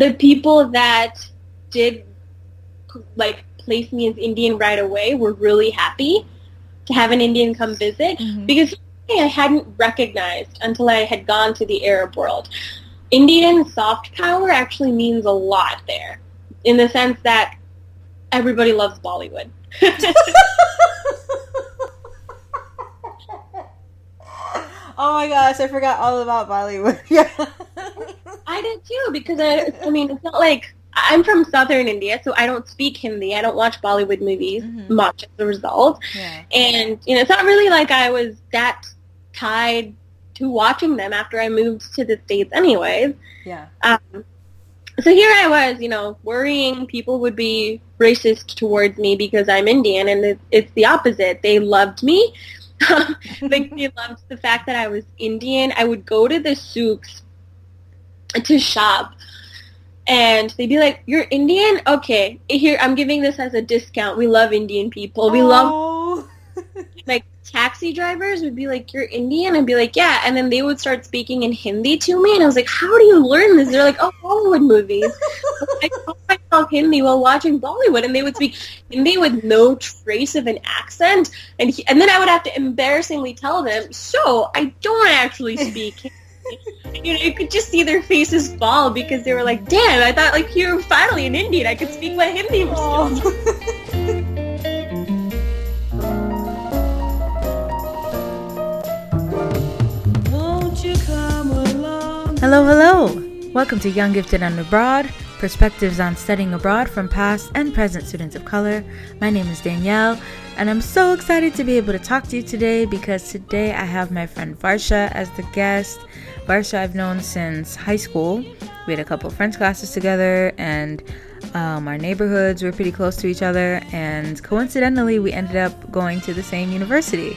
the people that did like place me as Indian right away were really happy to have an Indian come visit Mhm. because I hadn't recognized until I had gone to the Arab world. Indian soft power actually means a lot there in the sense that everybody loves Bollywood. oh my gosh, I forgot all about Bollywood. Yeah. I did too because I, I mean, it's not like I'm from southern India, so I don't speak Hindi. I don't watch Bollywood movies Mhm. much as a result. yeah. And, you know, it's not really like I was that tied to watching them after I moved to the States anyways. Yeah. Um, so here I was, you know, worrying people would be racist towards me because I'm Indian, and it, it's the opposite. They loved me. like they loved the fact that I was Indian. I would go to the souks to shop, and they'd be like, "You're Indian? Okay, here I'm giving this as a discount. We love Indian people. We love like taxi drivers would be like, "You're Indian," I'd be like, "Yeah," and then they would start speaking in Hindi to me, and I was like, "How do you learn this?" They're like, "Oh, Bollywood movies." I taught myself Hindi while watching Bollywood, and they would speak Hindi with no trace of an accent, and he, and then I would have to embarrassingly tell them, "So I don't actually speak." Hindi." You know, you could just see their faces fall because they were like, "Damn, I thought like you were finally an Indian. I could speak my Hindi." Hello, hello. Welcome to Young Gifted and Abroad, perspectives on studying abroad from past and present students of color. My name is Danielle, and I'm so excited to be able to talk to you today because today I have my friend Varsha as the guest. Varsha I've known since high school. We had a couple French classes together, and um, our neighborhoods were pretty close to each other, and coincidentally, we ended up going to the same university.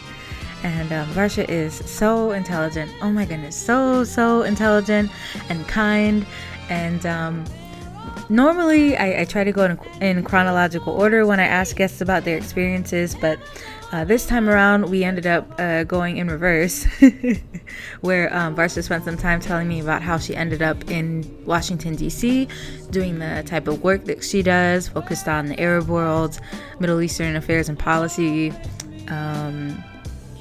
And um, Varsha is so intelligent. Oh my goodness, so, so intelligent and kind. And um, normally I, I try to go in, in chronological order when I ask guests about their experiences, but uh, this time around we ended up uh, going in reverse, where um, Varsha spent some time telling me about how she ended up in Washington, D.C., doing the type of work that she does, focused on the Arab world, Middle Eastern affairs and policy. Um,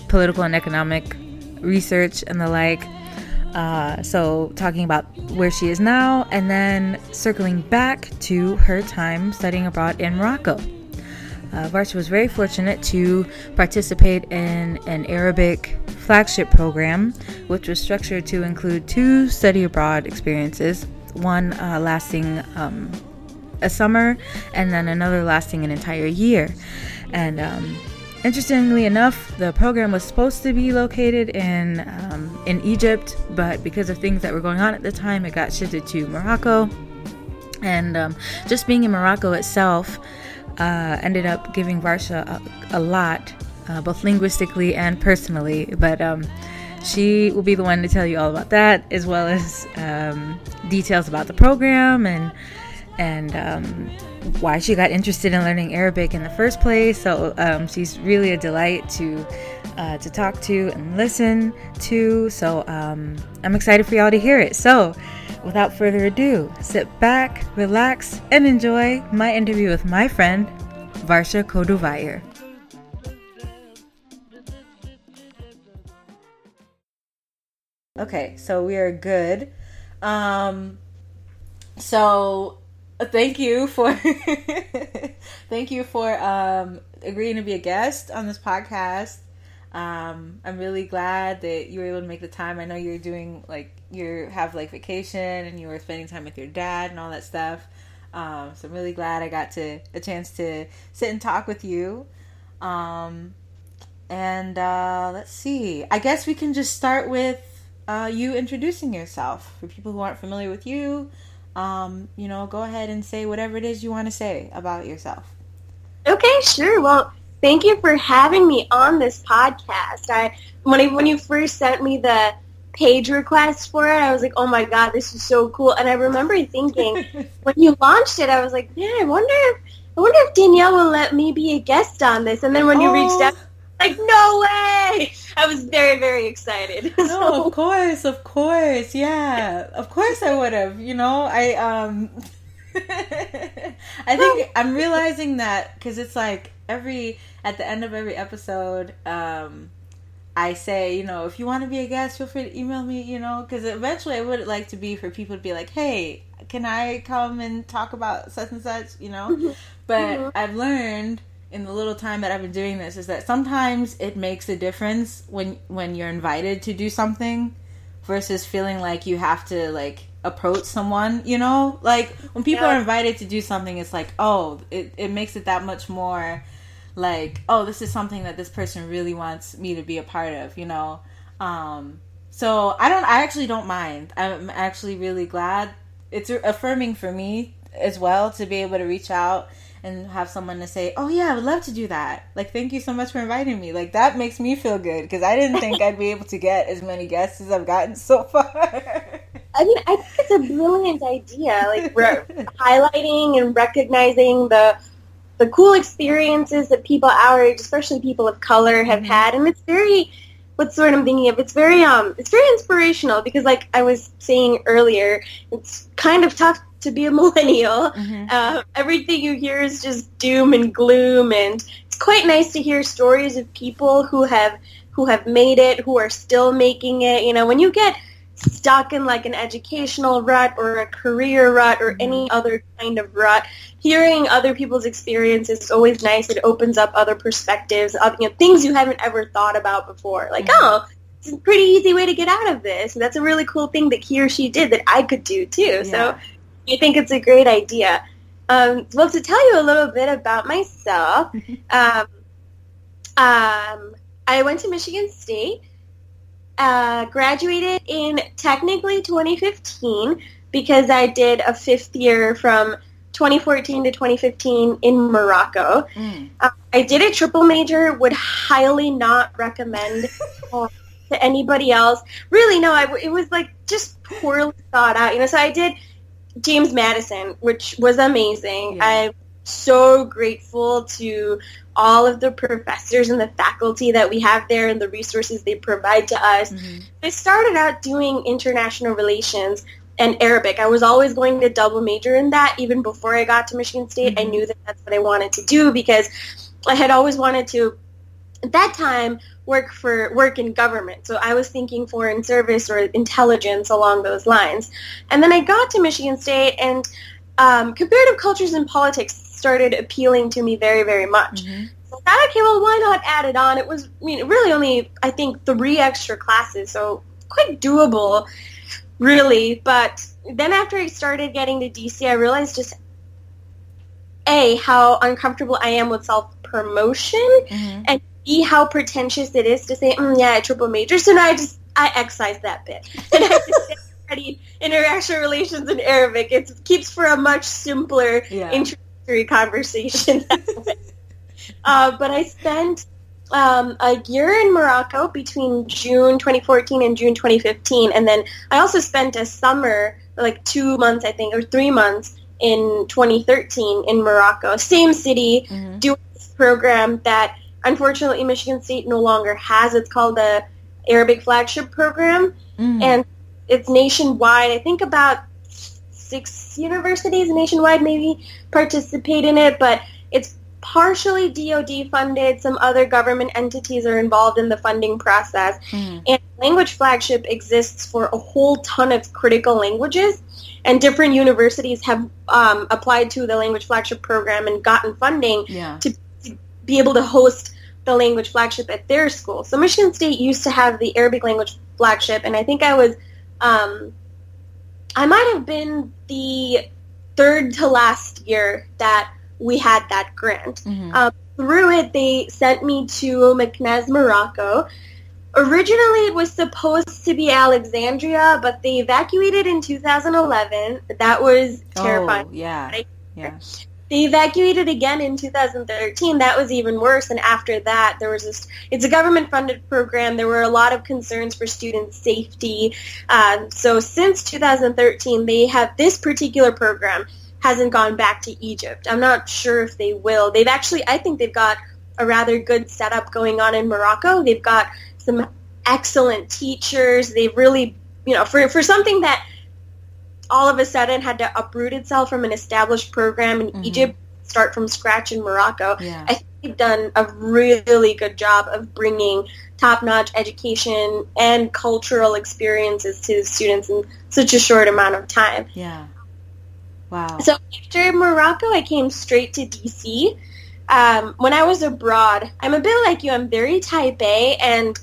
political and economic research and the like. Uh, so, talking about where she is now, and then circling back to her time studying abroad in Morocco. Uh, Varsha was very fortunate to participate in an Arabic flagship program, which was structured to include two study abroad experiences, one uh, lasting um, a summer and then another lasting an entire year. And um, Interestingly enough, the program was supposed to be located in um, in Egypt, but because of things that were going on at the time, it got shifted to Morocco. And um, just being in Morocco itself uh, ended up giving Varsha a, a lot, uh, both linguistically and personally. But um, she will be the one to tell you all about that, as well as um, details about the program and and um, why she got interested in learning Arabic in the first place. So um, she's really a delight to uh, to talk to and listen to. So um, I'm excited for y'all to hear it. So without further ado, sit back, relax, and enjoy my interview with my friend Varsha Koduvayar. Okay, so we are good. Um, so thank you for thank you for um, agreeing to be a guest on this podcast. Um, I'm really glad that you were able to make the time. I know you're doing like you have like vacation and you were spending time with your dad and all that stuff. Um, so I'm really glad I got to a chance to sit and talk with you. Um, and uh, let's see. I guess we can just start with uh, you introducing yourself for people who aren't familiar with you um, you know, go ahead and say whatever it is you want to say about yourself. Okay, sure. Well, thank you for having me on this podcast. I when I, when you first sent me the page request for it, I was like, "Oh my god, this is so cool!" And I remember thinking when you launched it, I was like, "Man, I wonder if I wonder if Danielle will let me be a guest on this." And then when you reached out, like, no way! I was very, very excited. No, so. of course, of course, yeah, of course I would have. You know, I um, I think I'm realizing that because it's like every at the end of every episode, um, I say, you know, if you want to be a guest, feel free to email me. You know, because eventually I would like to be for people to be like, hey, can I come and talk about such and such? You know, mm-hmm. but mm-hmm. I've learned in the little time that I've been doing this is that sometimes it makes a difference when when you're invited to do something versus feeling like you have to like approach someone, you know? Like when people yeah. are invited to do something it's like, "Oh, it it makes it that much more like, oh, this is something that this person really wants me to be a part of, you know? Um so I don't I actually don't mind. I'm actually really glad it's affirming for me as well to be able to reach out and have someone to say, "Oh yeah, I would love to do that." Like, thank you so much for inviting me. Like that makes me feel good because I didn't think I'd be able to get as many guests as I've gotten so far. I mean, I think it's a brilliant idea. Like we're highlighting and recognizing the the cool experiences that people our age, especially people of color, have mm-hmm. had, and it's very what's the word I'm thinking of? It's very um it's very inspirational because like I was saying earlier, it's kind of tough to be a millennial. Mm-hmm. Uh, everything you hear is just doom and gloom, and it's quite nice to hear stories of people who have who have made it, who are still making it. You know, when you get stuck in like an educational rut or a career rut or any mm-hmm. other kind of rut, hearing other people's experiences is always nice. It opens up other perspectives, of, you know, things you haven't ever thought about before. Like, mm-hmm. oh, it's a pretty easy way to get out of this. And that's a really cool thing that he or she did that I could do too. Yeah. So I think it's a great idea. Um, well, to tell you a little bit about myself, um, um, I went to Michigan State, uh, graduated in technically 2015 because I did a fifth year from 2014 to 2015 in Morocco. Mm. Uh, I did a triple major, would highly not recommend uh, to anybody else. Really, no, I, it was like just poorly thought out. You know, so I did James Madison, which was amazing. Yeah. I'm so grateful to all of the professors and the faculty that we have there and the resources they provide to us. Mm-hmm. I started out doing international relations and Arabic. I was always going to double major in that even before I got to Michigan State. Mm-hmm. I knew that that's what I wanted to do because I had always wanted to at that time work for work in government. So I was thinking foreign service or intelligence along those lines. And then I got to Michigan State and um, comparative cultures and politics started appealing to me very, very much. Mm-hmm. So I thought, okay, well, why not add it on? It was, I mean, really only, I think, three extra classes, so quite doable, really. But then after I started getting to DC, I realized just, A, how uncomfortable I am with self-promotion, mm-hmm. and see how pretentious it is to say, mm, yeah, I triple major. So now I just, I excise that bit. And I just studied international relations in Arabic. It keeps for a much simpler yeah. Introductory conversation. uh, but I spent um, a year in Morocco between June 2014 and June 2015. And then I also spent a summer, like two months, I think, or three months in 2013 in Morocco. Same city, mm-hmm. doing this program that unfortunately, Michigan State no longer has. It's called the Arabic Flagship Program, mm. and it's nationwide. I think about six universities nationwide maybe participate in it, but it's partially DoD funded. Some other government entities are involved in the funding process. Mm. And Language Flagship exists for a whole ton of critical languages, and different universities have um, applied to the Language Flagship program and gotten funding yeah. to be able to host the language flagship at their school. So Michigan State used to have the Arabic language flagship, and I think I was, um, I might have been the third to last year that we had that grant. Mm-hmm. Um, through it, they sent me to Meknès, Morocco. Originally, it was supposed to be Alexandria, but they evacuated in 2011. That was terrifying. Oh, yeah. Yeah. They evacuated again in 2013. That was even worse. And after that, there was this. It's a government-funded program. There were a lot of concerns for student safety. Um, so since 2013, they have this particular program hasn't gone back to Egypt. I'm not sure if they will. They've actually, I think they've got a rather good setup going on in Morocco. They've got some excellent teachers. They've really, you know, for, for something that all of a sudden had to uproot itself from an established program in mm-hmm. Egypt, start from scratch in Morocco. Yeah. I think they've done a really good job of bringing top-notch education and cultural experiences to the students in such a short amount of time. Yeah. Wow. So after Morocco, I came straight to DC. Um, when I was abroad, I'm a bit like you. I'm very type A, and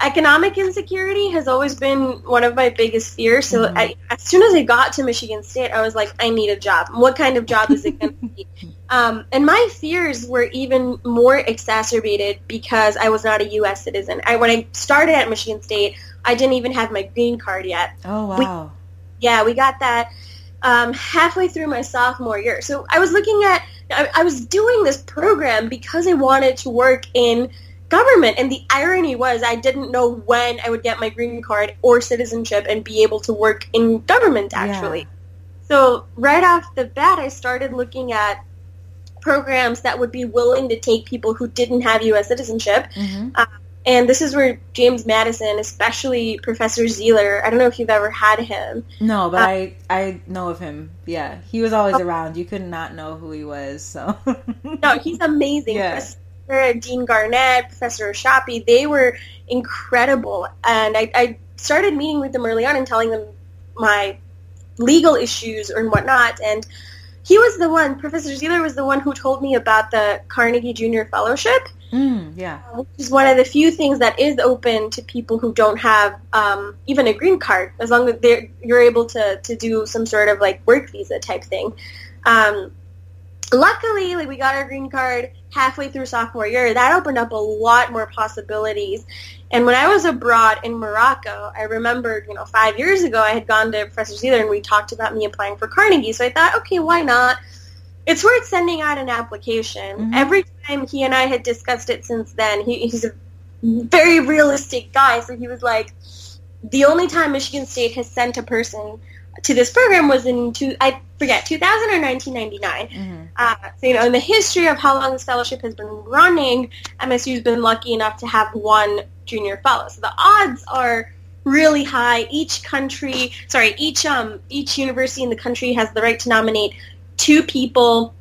economic insecurity has always been one of my biggest fears. So mm-hmm. I, as soon as I got to Michigan State, I was like, I need a job. What kind of job is it going to be? Um, and my fears were even more exacerbated because I was not a U.S. citizen. I, when I started at Michigan State, I didn't even have my green card yet. Oh, wow. We, yeah, we got that um, halfway through my sophomore year. So I was looking at, I, I was doing this program because I wanted to work in – government. And the irony was I didn't know when I would get my green card or citizenship and be able to work in government actually. Yeah. So right off the bat, I started looking at programs that would be willing to take people who didn't have U.S. citizenship. Mm-hmm. Uh, and this is where James Madison, especially Professor Zeller, I don't know if you've ever had him. No, but uh, I I know of him. Yeah, he was always oh. around. You could not know who he was. So no, he's amazing. Yeah. Dean Garnett, Professor Shapi, they were incredible. And I, I started meeting with them early on and telling them my legal issues and whatnot. And he was the one, Professor Zeller was the one who told me about the Carnegie Junior Fellowship. Mm, yeah. Uh, which is one of the few things that is open to people who don't have um, even a green card, as long as they're, you're able to, to do some sort of like work visa type thing. Um, luckily, like we got our green card halfway through sophomore year. That opened up a lot more possibilities. And when I was abroad in Morocco, I remembered, you know, five years ago I had gone to Professor Zeller and we talked about me applying for Carnegie. So I thought, okay, why not? It's worth sending out an application. Mm-hmm. Every time he and I had discussed it since then, he, he's a very realistic guy. So he was like, the only time Michigan State has sent a person to this program was in two, I forget 2000 or 1999. Mm-hmm. Uh, so you know, in the history of how long this fellowship has been running, MSU's been lucky enough to have one junior fellow. So the odds are really high. Each country, sorry, each um each university in the country has the right to nominate two people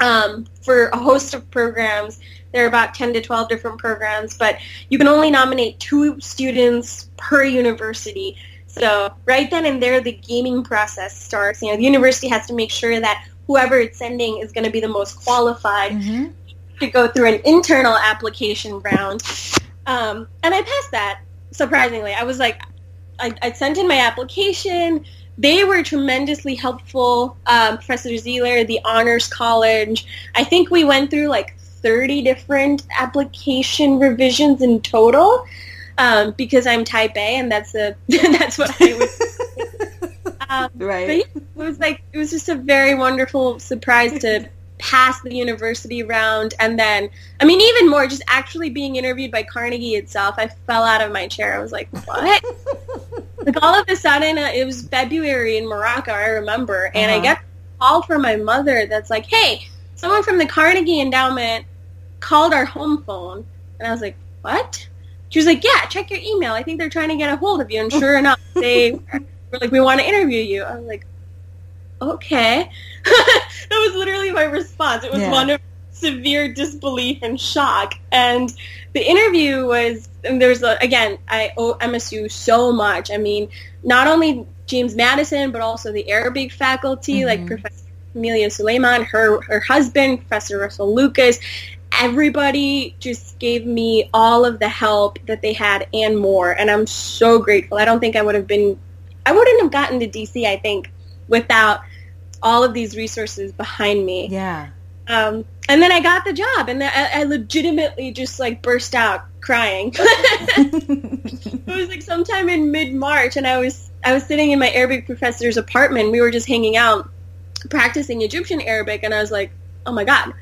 um, for a host of programs. There are about 10 to 12 different programs, but you can only nominate two students per university. So right then and there, the gaming process starts. You know, the university has to make sure that whoever it's sending is going to be the most qualified mm-hmm. to go through an internal application round. Um, and I passed that, surprisingly. I was like, I, I sent in my application. They were tremendously helpful. Um, Professor Zeller, the Honors College. I think we went through like 30 different application revisions in total um, because I'm type A, and that's the that's what I was. um, right. it was like it was just a very wonderful surprise to pass the university round, and then I mean even more, just actually being interviewed by Carnegie itself. I fell out of my chair. I was like, what? like all of a sudden, uh, it was February in Morocco. I remember, and uh-huh. I get a call from my mother that's like, hey, someone from the Carnegie Endowment called our home phone, and I was like, what? She was like, yeah, check your email. I think they're trying to get a hold of you. And sure enough, they were like, we want to interview you. I was like, okay. that was literally my response. It was yeah. one of severe disbelief and shock. And the interview was, and there's, a, again, I owe MSU so much. I mean, not only James Madison, but also the Arabic faculty, mm-hmm. like Professor Amelia Suleiman, her, her husband, Professor Russell Lucas, everybody just gave me all of the help that they had and more and i'm so grateful. I don't think i would have been i wouldn't have gotten to dc i think without all of these resources behind me. Yeah. Um, and then i got the job and I, I legitimately just like burst out crying. It was like sometime in mid-march and i was i was sitting in my arabic professor's apartment. We were just hanging out practicing egyptian arabic and i was like oh my god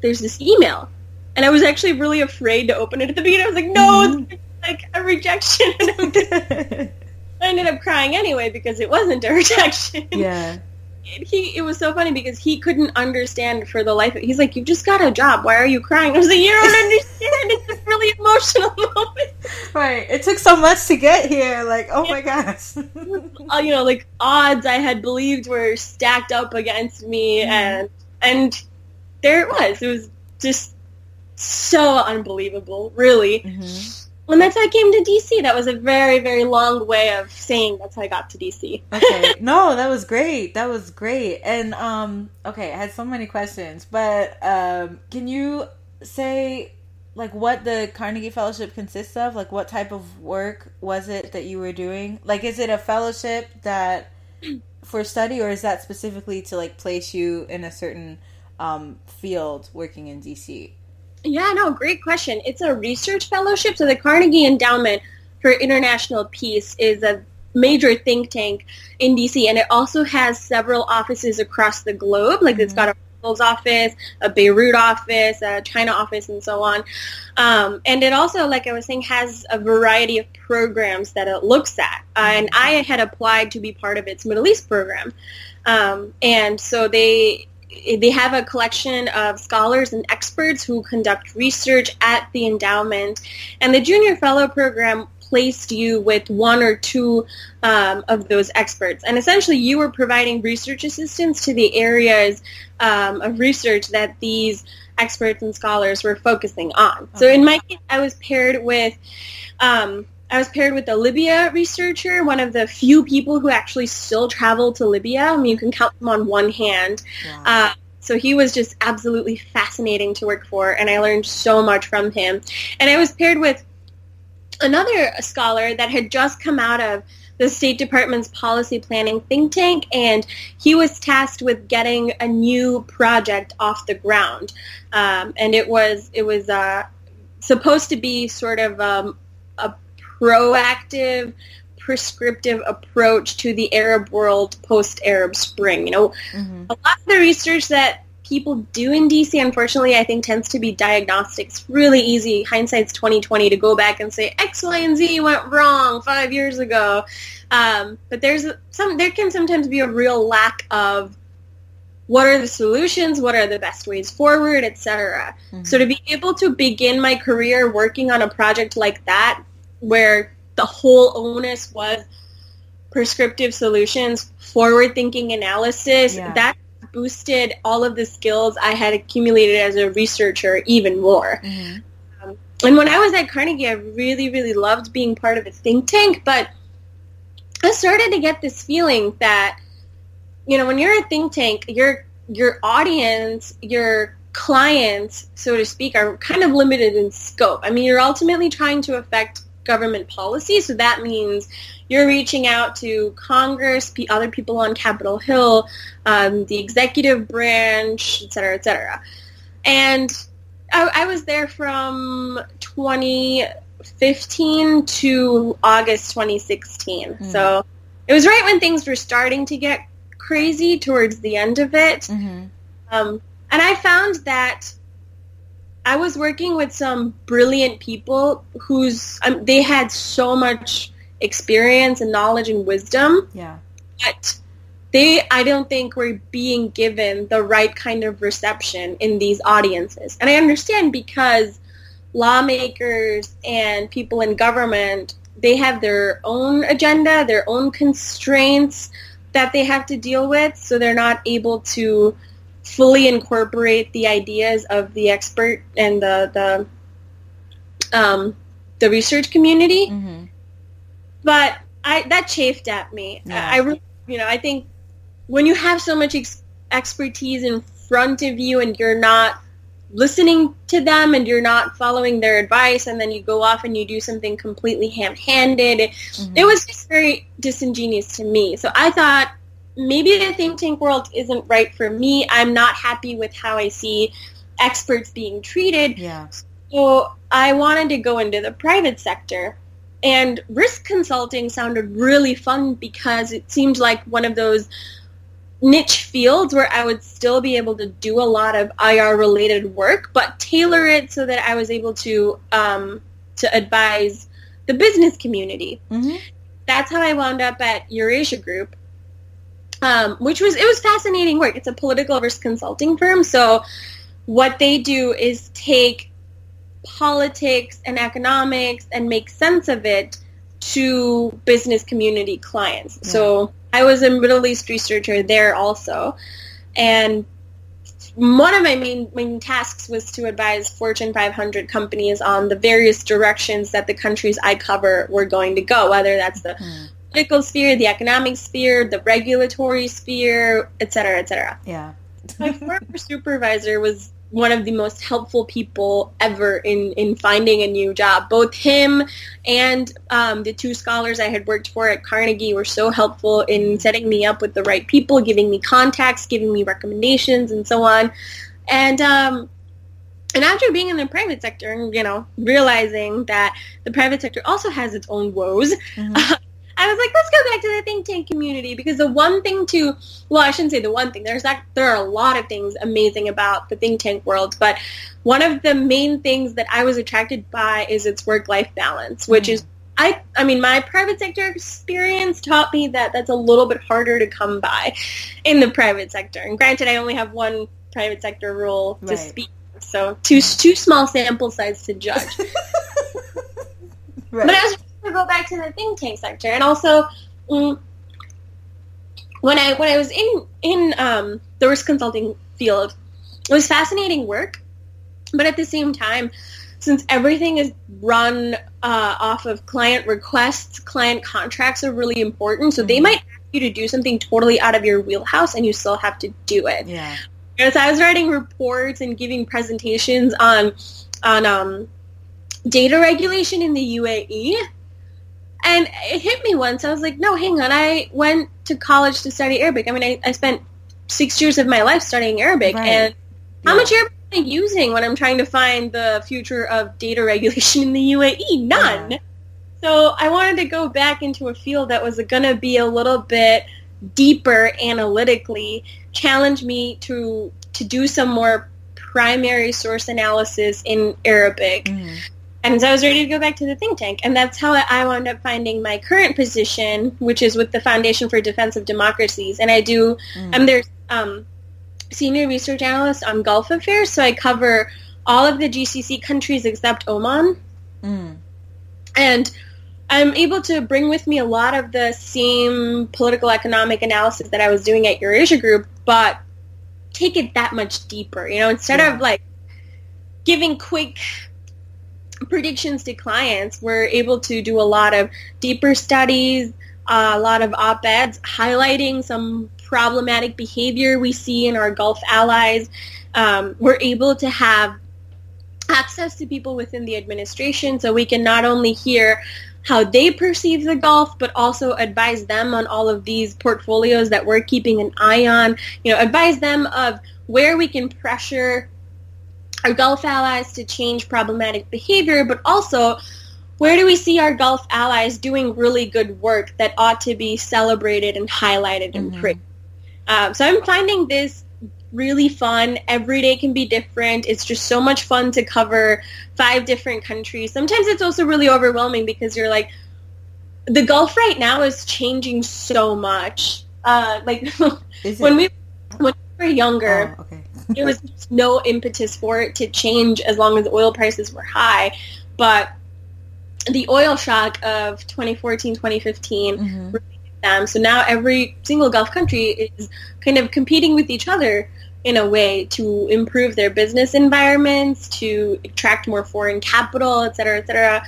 there's this email. And I was actually really afraid to open it at the beginning. I was like, no, mm-hmm. it's like a rejection. I ended up crying anyway because it wasn't a rejection. Yeah. he it was so funny because he couldn't understand for the life of he's like you just got a job why are you crying i was like you don't understand it's a really emotional moment right it took so much to get here like oh my gosh uh, you know like odds i had believed were stacked up against me mm-hmm. and and there it was it was just so unbelievable really mm-hmm and that's how I came to DC. That was a very, very long way of saying that's how I got to DC. okay. No, that was great. That was great. And um okay, I had so many questions, but um can you say like what the Carnegie Fellowship consists of? Like what type of work was it that you were doing? Like is it a fellowship that for study or is that specifically to like place you in a certain um field working in DC? Yeah, no, great question. It's a research fellowship. So the Carnegie Endowment for International Peace is a major think tank in DC, and it also has several offices across the globe. Like mm-hmm. it's got a Brussels office, a Beirut office, a China office, and so on. Um, and it also, like I was saying, has a variety of programs that it looks at. Uh, and I had applied to be part of its Middle East program. Um, and so they they have a collection of scholars and experts who conduct research at the endowment. And the Junior Fellow program placed you with one or two um, of those experts. And essentially you were providing research assistance to the areas um, of research that these experts and scholars were focusing on. Okay. So in my case, I was paired with um, I was paired with a Libya researcher, one of the few people who actually still travel to Libya. I mean, you can count them on one hand. Wow. Uh, so he was just absolutely fascinating to work for, and I learned so much from him. And I was paired with another scholar that had just come out of the State Department's policy planning think tank, and he was tasked with getting a new project off the ground. Um, and it was it was uh, supposed to be sort of um, proactive, prescriptive approach to the Arab world post-Arab Spring. You know, mm-hmm. a lot of the research that people do in DC, unfortunately, I think tends to be diagnostics. Really easy. Hindsight's 2020 to go back and say X, Y, and Z went wrong five years ago. Um, but there's some. There can sometimes be a real lack of what are the solutions, what are the best ways forward, etc. Mm-hmm. So to be able to begin my career working on a project like that where the whole onus was prescriptive solutions, forward-thinking analysis, yeah. that boosted all of the skills I had accumulated as a researcher even more. Mm-hmm. Um, and when I was at Carnegie, I really, really loved being part of a think tank, but I started to get this feeling that, you know, when you're a think tank, your your audience, your clients, so to speak, are kind of limited in scope. I mean, you're ultimately trying to affect government policy. So that means you're reaching out to Congress, other people on Capitol Hill, um, the executive branch, et cetera, et cetera. And I, I was there from 2015 to August 2016. Mm. So it was right when things were starting to get crazy towards the end of it. Mm-hmm. Um, and I found that I was working with some brilliant people whose um, they had so much experience and knowledge and wisdom. Yeah. But they, I don't think, were being given the right kind of reception in these audiences. And I understand because lawmakers and people in government, they have their own agenda, their own constraints that they have to deal with, so they're not able to fully incorporate the ideas of the expert and the the um, the research community. Mm-hmm. But I that chafed at me. Yeah. I, I you know I think when you have so much ex- expertise in front of you and you're not listening to them and you're not following their advice and then you go off and you do something completely ham-handed mm-hmm. it was just very disingenuous to me so i thought maybe the think tank world isn't right for me. I'm not happy with how I see experts being treated. Yeah. So I wanted to go into the private sector. And risk consulting sounded really fun because it seemed like one of those niche fields where I would still be able to do a lot of IR related work, but tailor it so that I was able to um, to advise the business community. Mm-hmm. That's how I wound up at Eurasia Group, um, which was it was fascinating work. It's a political risk consulting firm, so what they do is take politics and economics and make sense of it to business community clients. Yeah. So I was a Middle East researcher there also, and one of my main main tasks was to advise Fortune 500 companies on the various directions that the countries I cover were going to go, whether that's the mm. Political sphere, the economic sphere, the regulatory sphere, et cetera, et cetera. Yeah. my former supervisor was one of the most helpful people ever in, in finding a new job. Both him and um, the two scholars I had worked for at Carnegie were so helpful in setting me up with the right people, giving me contacts, giving me recommendations, and so on. And um, and after being in the private sector and you know realizing that the private sector also has its own woes, mm-hmm. I was like, let's go back to the think tank community because the one thing to, well, I shouldn't say the one thing. There's that, there are a lot of things amazing about the think tank world, but one of the main things that I was attracted by is its work-life balance, which mm. is I, I mean, my private sector experience taught me that that's a little bit harder to come by in the private sector. And granted, I only have one private sector role to right. speak, so too too small sample size to judge. right. But I was to go back to the think tank sector, and also mm, when I when I was in in um, the risk consulting field, it was fascinating work, but at the same time, since everything is run uh, off of client requests, client contracts are really important. So mm-hmm. they might ask you to do something totally out of your wheelhouse, and you still have to do it. Yeah. As I was writing reports and giving presentations on on um, data regulation in the UAE, and it hit me once. I was like, no, hang on. I went to college to study Arabic. I mean, I, I spent six years of my life studying Arabic. Right. And yeah. how much Arabic am I using when I'm trying to find the future of data regulation in the UAE? None. Yeah. So I wanted to go back into a field that was going to be a little bit deeper analytically, challenge me to to do some more primary source analysis in Arabic. Mm. And so I was ready to go back to the think tank. And that's how I wound up finding my current position, which is with the Foundation for Defense of Democracies. And I do, mm. I'm their um, senior research analyst on Gulf affairs. So I cover all of the GCC countries except Oman. Mm. And I'm able to bring with me a lot of the same political economic analysis that I was doing at Eurasia Group, but take it that much deeper. You know, instead yeah. of like giving quick predictions to clients, we're able to do a lot of deeper studies, uh, a lot of op-eds highlighting some problematic behavior we see in our Gulf allies. Um, we're able to have access to people within the administration so we can not only hear how they perceive the Gulf, but also advise them on all of these portfolios that we're keeping an eye on. You know, advise them of where we can pressure our Gulf allies to change problematic behavior, but also where do we see our Gulf allies doing really good work that ought to be celebrated and highlighted and mm-hmm. praised? Um, so I'm finding this really fun. Every day can be different. It's just so much fun to cover five different countries. Sometimes it's also really overwhelming because you're like, the Gulf right now is changing so much. Uh, like when we when we were younger, oh, okay there was no impetus for it to change as long as oil prices were high. But the oil shock of 2014, 2015 mm-hmm. them. So now every single Gulf country is kind of competing with each other in a way to improve their business environments, to attract more foreign capital, et cetera, et cetera.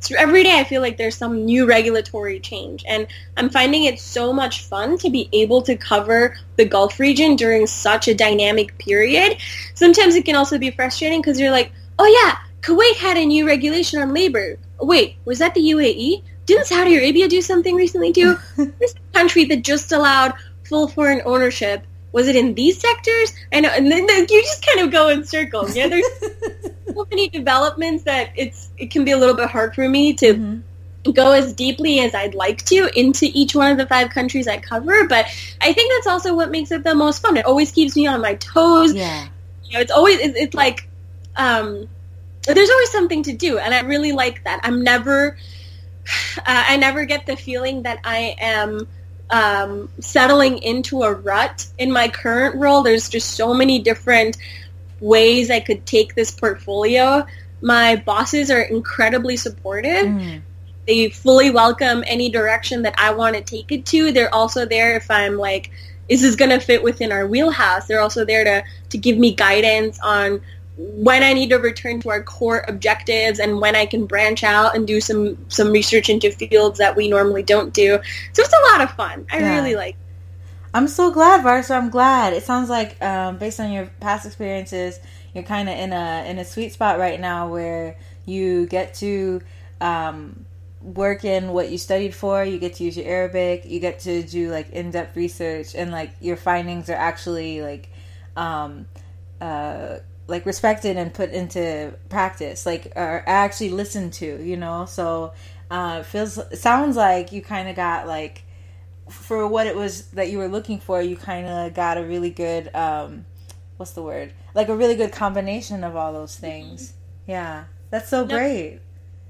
So every day I feel like there's some new regulatory change. And I'm finding it so much fun to be able to cover the Gulf region during such a dynamic period. Sometimes it can also be frustrating because you're like, oh yeah, Kuwait had a new regulation on labor. Wait, was that the UAE? Didn't Saudi Arabia do something recently too? this country that just allowed full foreign ownership was it in these sectors? I know, and then, you just kind of go in circles. Yeah, there's so many developments that it's it can be a little bit hard for me to mm-hmm. go as deeply as I'd like to into each one of the five countries I cover. But I think that's also what makes it the most fun. It always keeps me on my toes. Yeah, you know, it's always it's, it's like um, there's always something to do, and I really like that. I'm never. Uh, I never get the feeling that I am um, settling into a rut in my current role. There's just so many different ways I could take this portfolio. My bosses are incredibly supportive. Mm. They fully welcome any direction that I want to take it to. They're also there if I'm like, is this going to fit within our wheelhouse? They're also there to, to give me guidance on when I need to return to our core objectives and when I can branch out and do some, some research into fields that we normally don't do. So it's a lot of fun. I Yeah. really like I'm so glad, Varsha. I'm glad. It sounds like, um, based on your past experiences, you're kind of in a in a sweet spot right now where you get to um, work in what you studied for. You get to use your Arabic. You get to do like in depth research, and like your findings are actually like um, uh, like respected and put into practice. Like are actually listened to. You know, so uh, feels sounds like you kind of got like for what it was that you were looking for, you kind of got a really good, um, what's the word? Like a really good combination of all those things. Yeah, that's so No. great.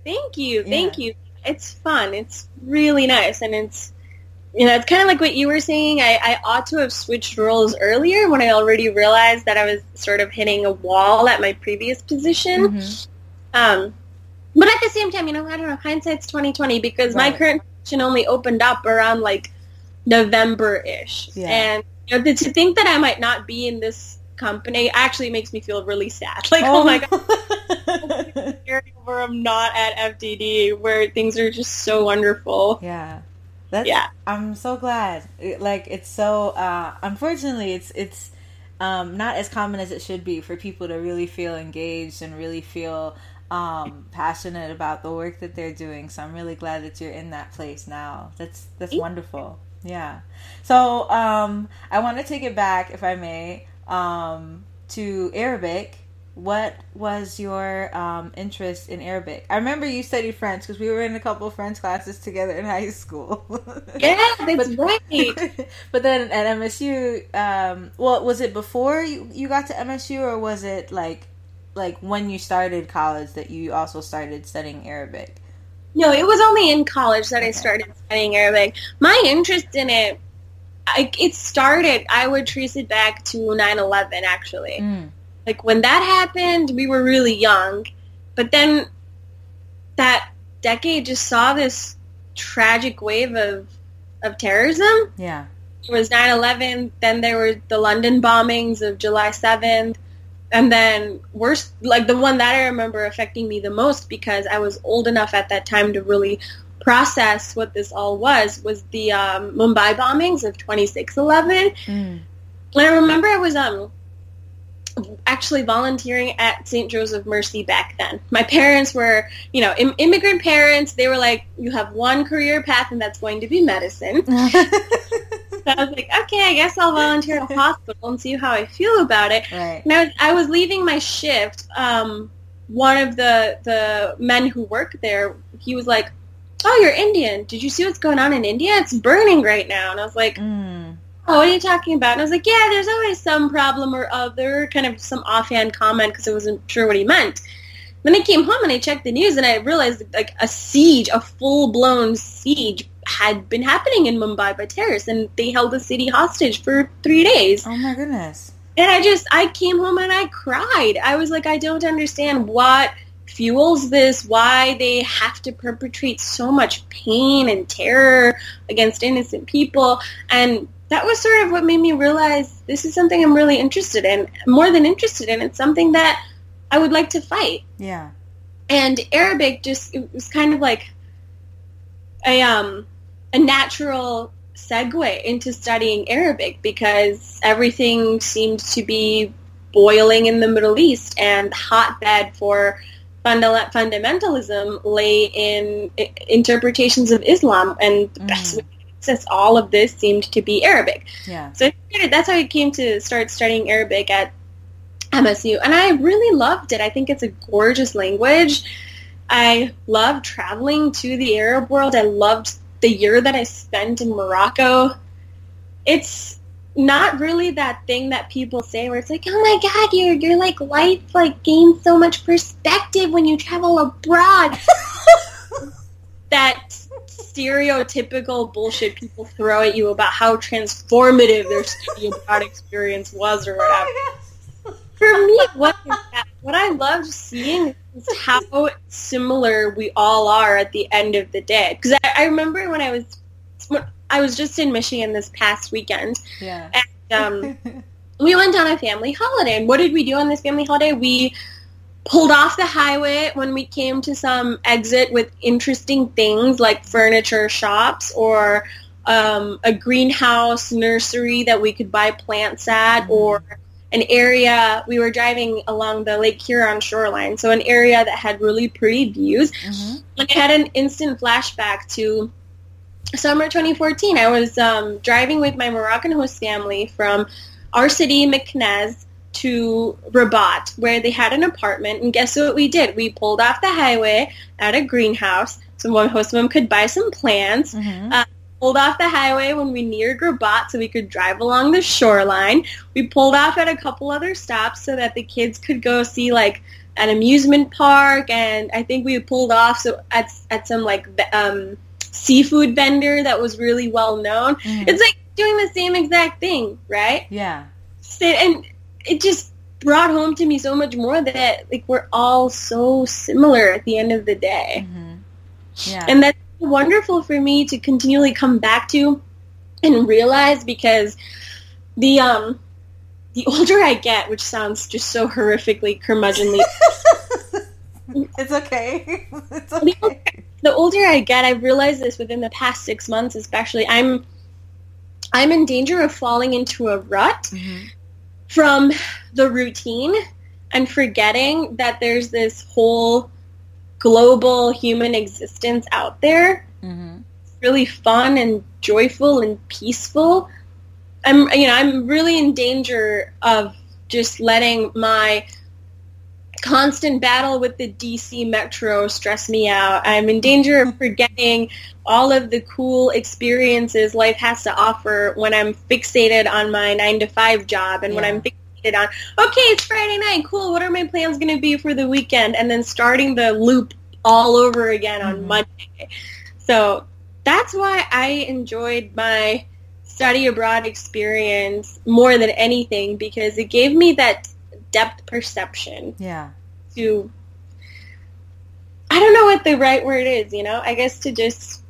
Thank you. Yeah. Thank you. It's fun. It's really nice. And it's, you know, it's kind of like what you were saying. I, I ought to have switched roles earlier when I already realized that I was sort of hitting a wall at my previous position. Mhm. Um, but at the same time, you know, I don't know, hindsight's 2020 because my Right. current position only opened up around like November-ish. Yeah. And you know, to, think that I might not be in this company actually makes me feel really sad. Like, oh, my god. god. where I'm not at FDD, where things are just so wonderful. yeah. That's, Yeah. I'm so glad. It- like it's so uh unfortunately it's it's um not as common as it should be for people to really feel engaged and really feel um passionate about the work that they're doing. So I'm really glad that you're in that place now. That's that's wonderful. Yeah. So um I want to take it back if I may um to Arabic. What was your um, interest in Arabic? I remember you studied French because we were in a couple of French classes together in high school. Yeah, that's But- right. but then at MSU, um, well, was it before you, you got to MSU, or was it like like when you started college that you also started studying Arabic? No, it was only in college that I started studying Arabic. My interest in it, I, it started, I would trace it back to 9-11, actually. Mm. Like, when that happened, we were really young. But then that decade just saw this tragic wave of, of terrorism. Yeah. It was 9-11, then there were the London bombings of July 7th, and then worse, like the one that I remember affecting me the most because I was old enough at that time to really process what this all was, was the um, Mumbai bombings of 2611. Mm. And I remember I was um actually volunteering at St. Joseph Mercy back then. My parents were, you know, Im- immigrant parents. They were like, you have one career path and that's going to be medicine. So I was like, okay, I guess I'll volunteer at a hospital and see how I feel about it. right. And I was, I was leaving my shift. Um, one of the, the men who work there, he was like, oh, you're Indian. Did you see what's going on in India? It's burning right now. And I was like, Mm. Oh, what are you talking about? And I was like, yeah, there's always some problem or other, kind of some offhand comment because I wasn't sure what he meant. Then I came home and I checked the news and I realized like a siege, a full-blown siege had been happening in Mumbai by terrorists and they held the city hostage for three days. Oh my goodness. And I just, I came home and I cried. I was like, I don't understand what fuels this, why they have to perpetrate so much pain and terror against innocent people. And that was sort of what made me realize this is something I'm really interested in. More than interested in, it's something that I would like to fight. Yeah. And Arabic just, it was kind of like a, um, a natural segue into studying Arabic because everything seemed to be boiling in the Middle East and hotbed for fundamentalism lay in interpretations of Islam and the best Mhm. way access all of this seemed to be Arabic. Yeah. So that's how I came to start studying Arabic at MSU, and I really loved it. I think it's a gorgeous language. I loved traveling to the Arab world. I loved the year that I spent in Morocco. It's not really that thing that people say where it's like, oh my god, your your like life like gains so much perspective when you travel abroad. that stereotypical bullshit people throw at you about how transformative their studio abroad experience was or whatever. For me, what what I loved seeing is how similar we all are at the end of the day. Because I, I remember when I was when I was just in Michigan this past weekend, Yeah. and um, we went on a family holiday. And what did we do on this family holiday? We pulled off the highway when we came to some exit with interesting things like furniture shops or um, a greenhouse nursery that we could buy plants at Mhm. or an area we were driving along the lake huron shoreline so an area that had really pretty views hmm and I had an instant flashback to summer 2014. I was um, driving with my Moroccan host family from our city, Meknes, to Rabat, where they had an apartment. And guess what we did? We pulled off the highway at a greenhouse so one host of them could buy some plants. hmm Pulled off the highway when we neared Rabat so we could drive along the shoreline. We pulled off at a couple other stops so that the kids could go see like an amusement park and I think we pulled off so at at some like um, seafood vendor that was really well known. Mhm. It's like doing the same exact thing, right? yeah. And it just brought home to me so much more that like we're all so similar at the end of the day. hmm Yeah. And that's wonderful for me to continually come back to and realize because the um the older I get, which sounds just so horrifically curmudgeonly, it's okay. It's okay. the older I get, I've realized this within the past six months, especially. I'm I'm in danger of falling into a rut hmm from the routine and forgetting that there's this whole global human existence out there hmm really fun and joyful and peaceful. I'm you know, I'm really in danger of just letting my constant battle with the DC Metro stress me out. I'm in danger of forgetting all of the cool experiences life has to offer when I'm fixated on my 9 to 5 job and when I'm fixated on okay, it's Friday night, cool. What are my plans going to be for the weekend and then starting the loop all over again on Mhm. Monday. So that's why I enjoyed my study abroad experience more than anything because it gave me that depth perception Yeah. to I don't know what the right word is, you know? I guess to just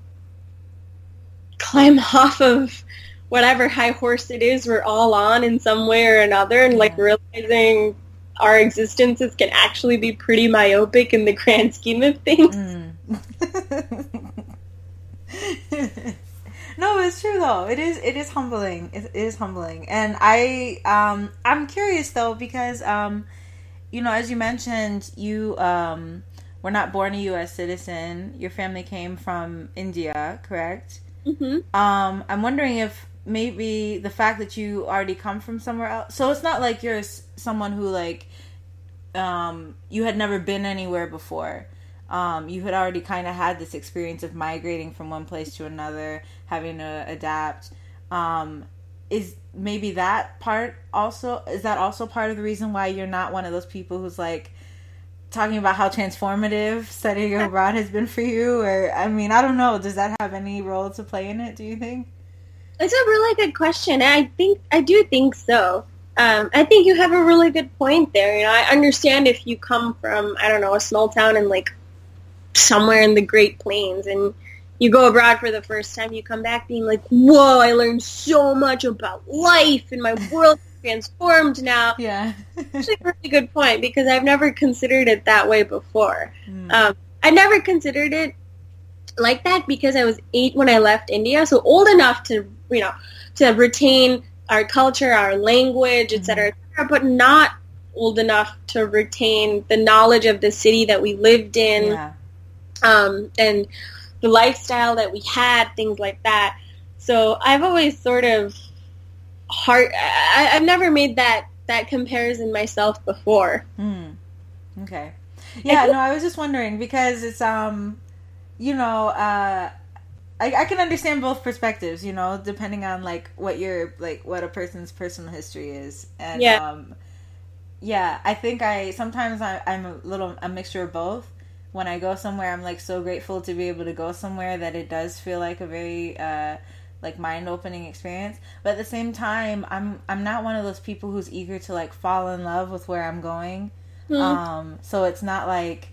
climb off of whatever high horse it is we're all on in some way or another and like realizing our existences can actually be pretty myopic in the grand scheme of things. Mm. no, it's true though. It is. It is humbling. It is humbling, and I um I'm curious though because um you know as you mentioned you um were not born a U.S. citizen. Your family came from India, correct? hmm Um, I'm wondering if maybe the fact that you already come from somewhere else. So it's not like you're someone who like um, you had never been anywhere before. Um, you had already kind of had this experience of migrating from one place to another, having to adapt. Um, is maybe that part also is that also part of the reason why you're not one of those people who's like talking about how transformative studying abroad has been for you or i mean i don't know does that have any role to play in it do you think It's a really good question. I think I do think so. Um, I think you have a really good point there. You know, I understand if you come from I don't know a small town in like somewhere in the Great Plains and you go abroad for the first time, you come back being like, "Whoa, I learned so much about life and my world transformed now." yeah Actually, a really good point because I've never considered it that way before. Mm. Um, I never considered it like that because I was eight when I left India, so old enough to you know to retain our culture, our language, et cetera, et cetera, but not old enough to retain the knowledge of the city that we lived in yeah um, and the lifestyle that we had, things like that. So I've always sort of heart. I, I've never made that that comparison myself before. Hmm. Okay. Yeah, no, I was just wondering because it's um, you know, uh, I I can understand both perspectives. You know, depending on like what your like what a person's personal history is, and Yeah. um, yeah, I think I sometimes I, I'm a little a mixture of both. When I go somewhere, I'm like so grateful to be able to go somewhere that it does feel like a very uh, like mind opening experience. But at the same time, I'm I'm not one of those people who's eager to like fall in love with where I'm going. Mm. Um, so it's not like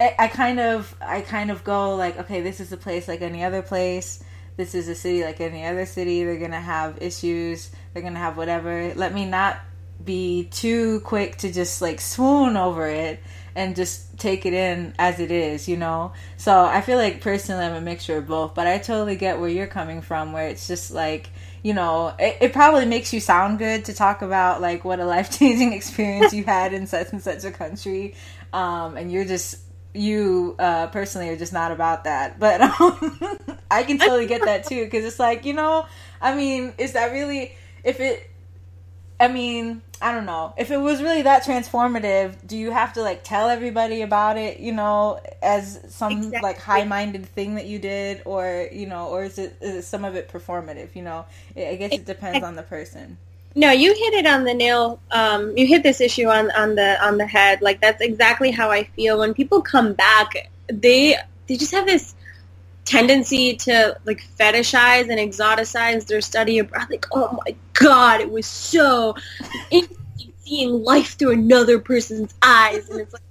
I, I kind of I kind of go like, okay, this is a place like any other place. This is a city like any other city. They're gonna have issues. They're gonna have whatever. Let me not be too quick to just like swoon over it and just take it in as it is, you know? So I feel like personally I'm a mixture of both, but I totally get where you're coming from, where it's just like, you know, it, it probably makes you sound good to talk about like what a life changing experience you had in such and such a country. Um, and you're just, you uh, personally are just not about that. But um, I can totally get that too, because it's like, you know, I mean, is that really, if it, I mean, I don't know. If it was really that transformative, do you have to like tell everybody about it, you know, as some exactly. like high-minded thing that you did or, you know, or is it is it some of it performative, you know? I guess it depends on the person. No, you hit it on the nail. Um, you hit this issue on, on the on the head. Like that's exactly how I feel when people come back. They they just have this tendency to like fetishize and exoticize their study abroad. Like, oh my god, it was so interesting seeing life through another person's eyes, and it's like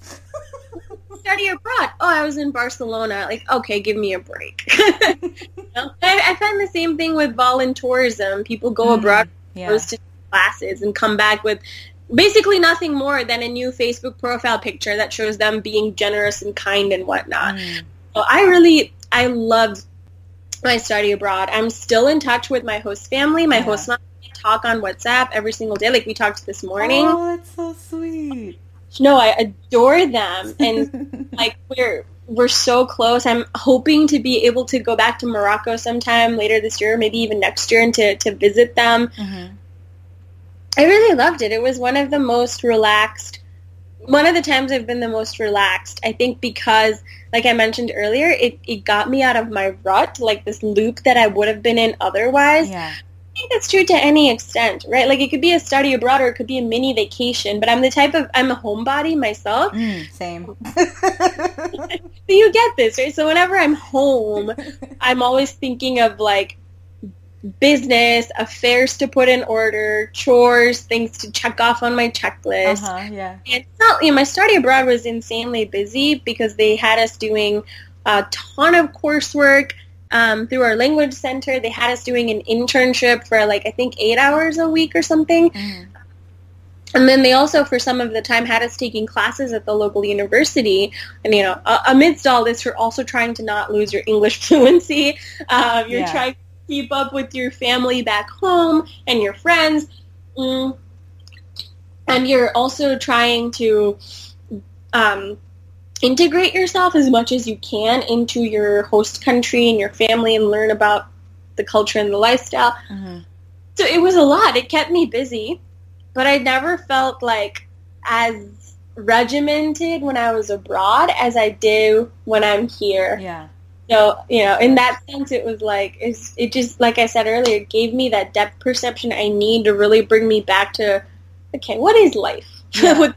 study abroad. Oh, I was in Barcelona. Like, okay, give me a break. you know? I, I, find the same thing with voluntourism. People go mm, abroad, yeah. goes to classes, and come back with basically nothing more than a new Facebook profile picture that shows them being generous and kind and whatnot. Mm. So I really, I loved my study abroad. I'm still in touch with my host family. My yeah. host I talk on WhatsApp every single day. Like we talked this morning. Oh, that's so sweet. No, I adore them, and like we're we're so close. I'm hoping to be able to go back to Morocco sometime later this year, maybe even next year, and to to visit them. Mm-hmm. I really loved it. It was one of the most relaxed one of the times I've been the most relaxed, I think because, like I mentioned earlier, it, it got me out of my rut, like this loop that I would have been in otherwise. Yeah. I think that's true to any extent, right? Like it could be a study abroad or it could be a mini vacation, but I'm the type of, I'm a homebody myself. Mm, same. so you get this, right? So whenever I'm home, I'm always thinking of like, business, affairs to put in order, chores, things to check off on my checklist. Uh-huh, yeah. And not, you know, my study abroad was insanely busy because they had us doing a ton of coursework um, through our language center. They had us doing an internship for like, I think eight hours a week or something. Mm. And then they also, for some of the time, had us taking classes at the local university. And, you know, uh, amidst all this, you're also trying to not lose your English fluency. Um, you're yeah. trying to keep up with your family back home and your friends. Mm. And you're also trying to um, integrate yourself as much as you can into your host country and your family and learn about the culture and the lifestyle. Mm-hmm. So it was a lot. It kept me busy, but I never felt like as regimented when I was abroad as I do when I'm here. Yeah. So, you know, in that sense, it was like, it's, it just, like I said earlier, it gave me that depth perception I need to really bring me back to, okay, what is life? Yeah.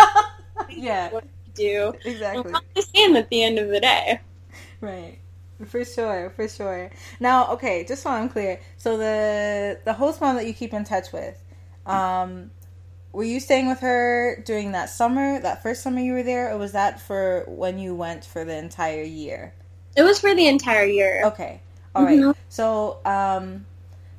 yeah. What do? Exactly. the same at the end of the day. Right. For sure, for sure. Now, okay, just so I'm clear, so the the host mom that you keep in touch with, um, were you staying with her during that summer, that first summer you were there, or was that for when you went for the entire year? It was for the entire year. Okay. all right. mm-hmm. So, um,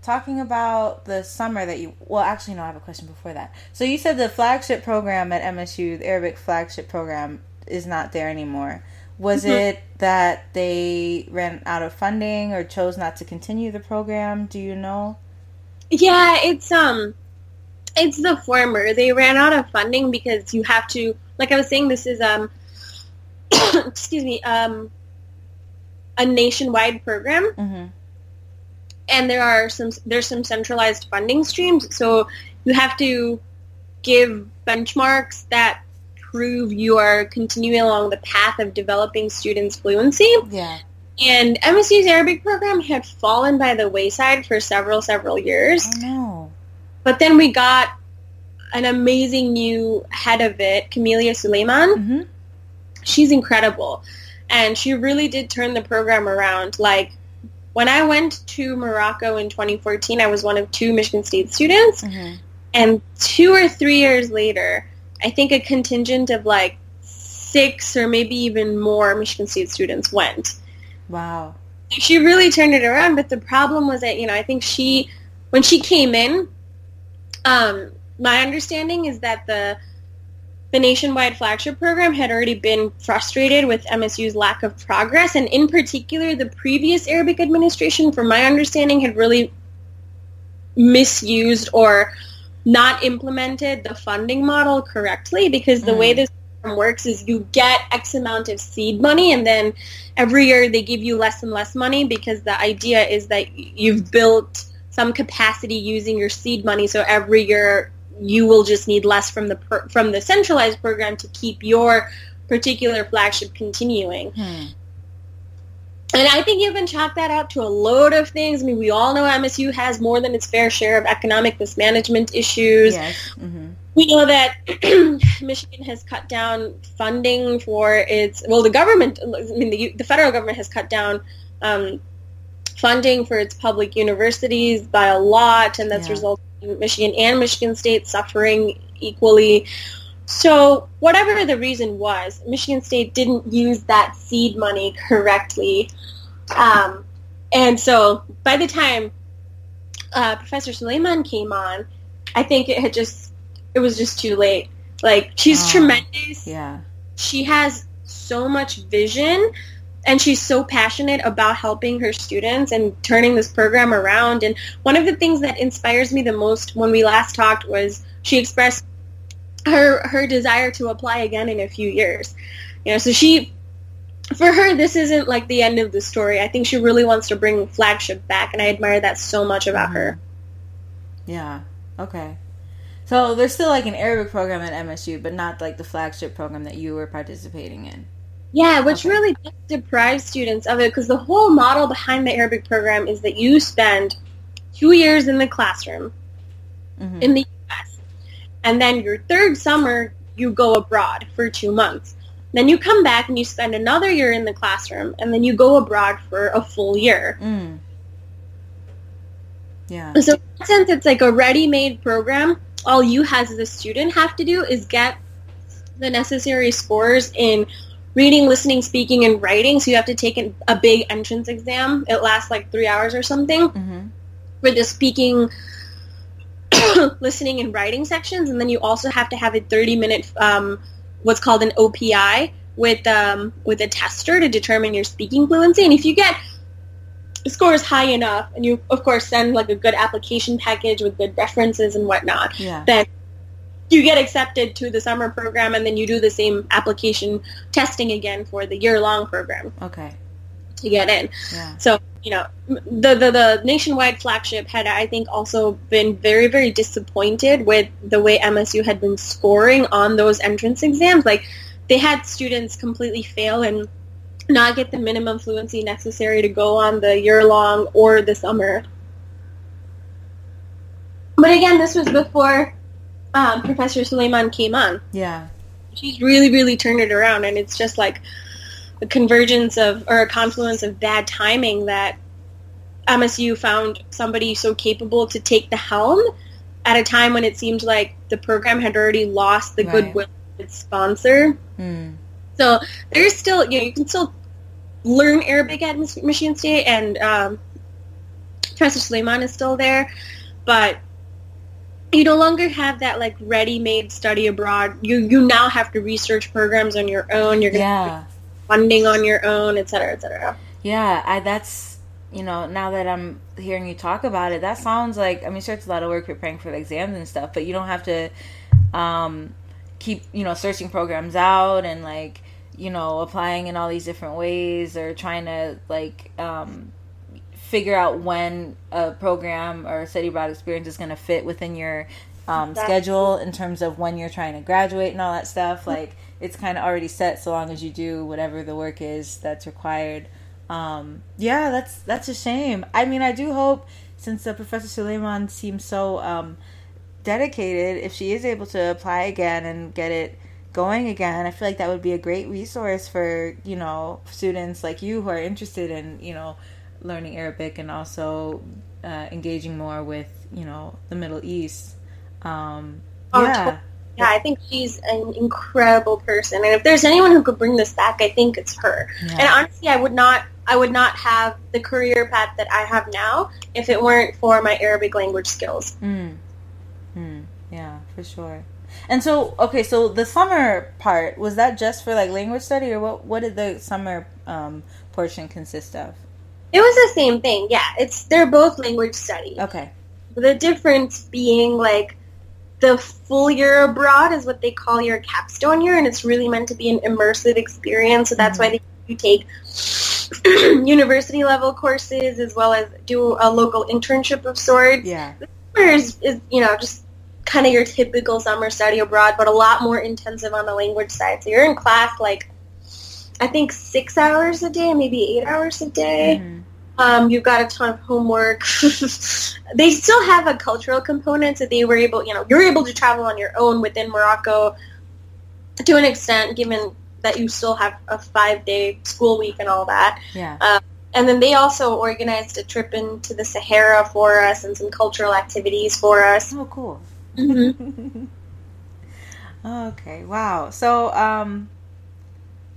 talking about the summer that you well actually no i have a question before that so you said the flagship program at msu the arabic flagship program is not there anymore was mm-hmm. it that they ran out of funding or chose not to continue the program do you know yeah it's um it's the former they ran out of funding because you have to like i was saying this is um excuse me um a nationwide program. Mm-hmm. And there are some there's some centralized funding streams, so you have to give benchmarks that prove you are continuing along the path of developing students' fluency. Yeah. And MSU's Arabic program had fallen by the wayside for several, several years. Oh, no. But then we got an amazing new head of it, Camelia Suleiman. Mm-hmm she's incredible. And she really did turn the program around. Like when I went to Morocco in 2014, I was one of two Michigan State students. Mm-hmm. And two or three years later, I think a contingent of like six or maybe even more Michigan State students went. Wow. She really turned it around, but the problem was that, you know, I think she, when she came in, um, my understanding is that the the nationwide flagship program had already been frustrated with MSU's lack of progress, and in particular, the previous Arabic administration, from my understanding, had really misused or not implemented the funding model correctly because the mm. way this program works is you get X amount of seed money and then every year they give you less and less money because the idea is that you've built some capacity using your seed money so every year you will just need less from the per- from the centralized program to keep your particular flagship continuing. Hmm. And I think you can chalk that up to a load of things. I mean, we all know MSU has more than its fair share of economic mismanagement issues. Yes. Mm-hmm. We know that Michigan has cut down funding for its, well, the government, I mean, the, the federal government has cut down um, funding for its public universities by a lot, and that's yeah. resulted Michigan and Michigan State suffering equally. So whatever the reason was, Michigan State didn't use that seed money correctly. Um, and so by the time uh, Professor Suleiman came on, I think it had just, it was just too late. Like, she's oh, tremendous. Yeah. She has so much vision and she's so passionate about helping her students and turning this program around. And one of the things that inspires me the most when we last talked was she expressed her her desire to apply again in a few years. You know, so she for her this isn't like the end of the story. I think she really wants to bring flagship back and I admire that so much about mm-hmm. her. Yeah. Okay. So there's still like an Arabic program at MSU, but not like the flagship program that you were participating in. Yeah, which okay. really deprives students of it because the whole model behind the Arabic program is that you spend two years in the classroom mm-hmm. in the U.S. and then your third summer you go abroad for two months. Then you come back and you spend another year in the classroom and then you go abroad for a full year. Mm. Yeah. So in that sense, it's like a ready-made program. All you as a student have to do is get the necessary scores in reading, listening, speaking, and writing. So you have to take an, a big entrance exam. It lasts like three hours or something mm-hmm. for the speaking, listening, and writing sections. And then you also have to have a 30-minute, um, what's called an OPI with um, with a tester to determine your speaking fluency. And if you get scores high enough, and you of course send like a good application package with good references and whatnot, yeah. then you get accepted to the summer program and then you do the same application testing again for the year-long program. Okay. To get in. Yeah. So, you know, the, the, the nationwide flagship had, I think, also been very, very disappointed with the way MSU had been scoring on those entrance exams. Like, they had students completely fail and not get the minimum fluency necessary to go on the year-long or the summer. But again, this was before um, Professor Suleiman came on. Yeah. She's really, really turned it around, and it's just like a convergence of, or a confluence of bad timing that MSU found somebody so capable to take the helm at a time when it seemed like the program had already lost the right. goodwill of its sponsor. Mm. So there's still, you know, you can still learn Arabic at Michigan State, and um, Professor Suleiman is still there, but you no longer have that like ready-made study abroad. You you now have to research programs on your own. You're gonna yeah. funding on your own, et cetera, et cetera. Yeah, I, that's you know now that I'm hearing you talk about it, that sounds like I mean, sure, it's a lot of work preparing for the exams and stuff, but you don't have to um, keep you know searching programs out and like you know applying in all these different ways or trying to like um, figure out when a program or a study abroad experience is going to fit within your um, schedule in terms of when you're trying to graduate and all that stuff. Like it's kind of already set so long as you do whatever the work is that's required. Um, yeah, that's that's a shame. I mean, I do hope since uh, Professor Suleiman seems so um, dedicated, if she is able to apply again and get it going again, I feel like that would be a great resource for you know students like you who are interested in you know learning Arabic and also uh, engaging more with you know the Middle East. Um, Oh, yeah, totally. Yeah, I think she's an incredible person, and if there's anyone who could bring this back, I think it's her. yeah. And honestly, I would not, I would not have the career path that I have now if it weren't for my Arabic language skills. Mm. Mm. Yeah, for sure. And so, okay, so the summer part was that just for like language study, or what? What did the summer um, portion consist of? It was the same thing. Yeah, it's they're both language study. Okay. The difference being like the full year abroad is what they call your capstone year, and it's really meant to be an immersive experience. So that's mm-hmm. why they, you take university level courses as well as do a local internship of sorts. Yeah. Summer is, is you know just kind of your typical summer study abroad, but a lot more intensive on the language side. So you're in class like I think six hours a day, maybe eight hours a day. Mhm. Um, you've got a ton of homework. they still have a cultural component, so they were able, you know, you're able to travel on your own within Morocco to an extent, given that you still have a five-day school week and all that. Yeah. And then they also organized a trip into the Sahara for us and some cultural activities for us. Oh, cool. Mm-hmm. okay. Wow. So, um,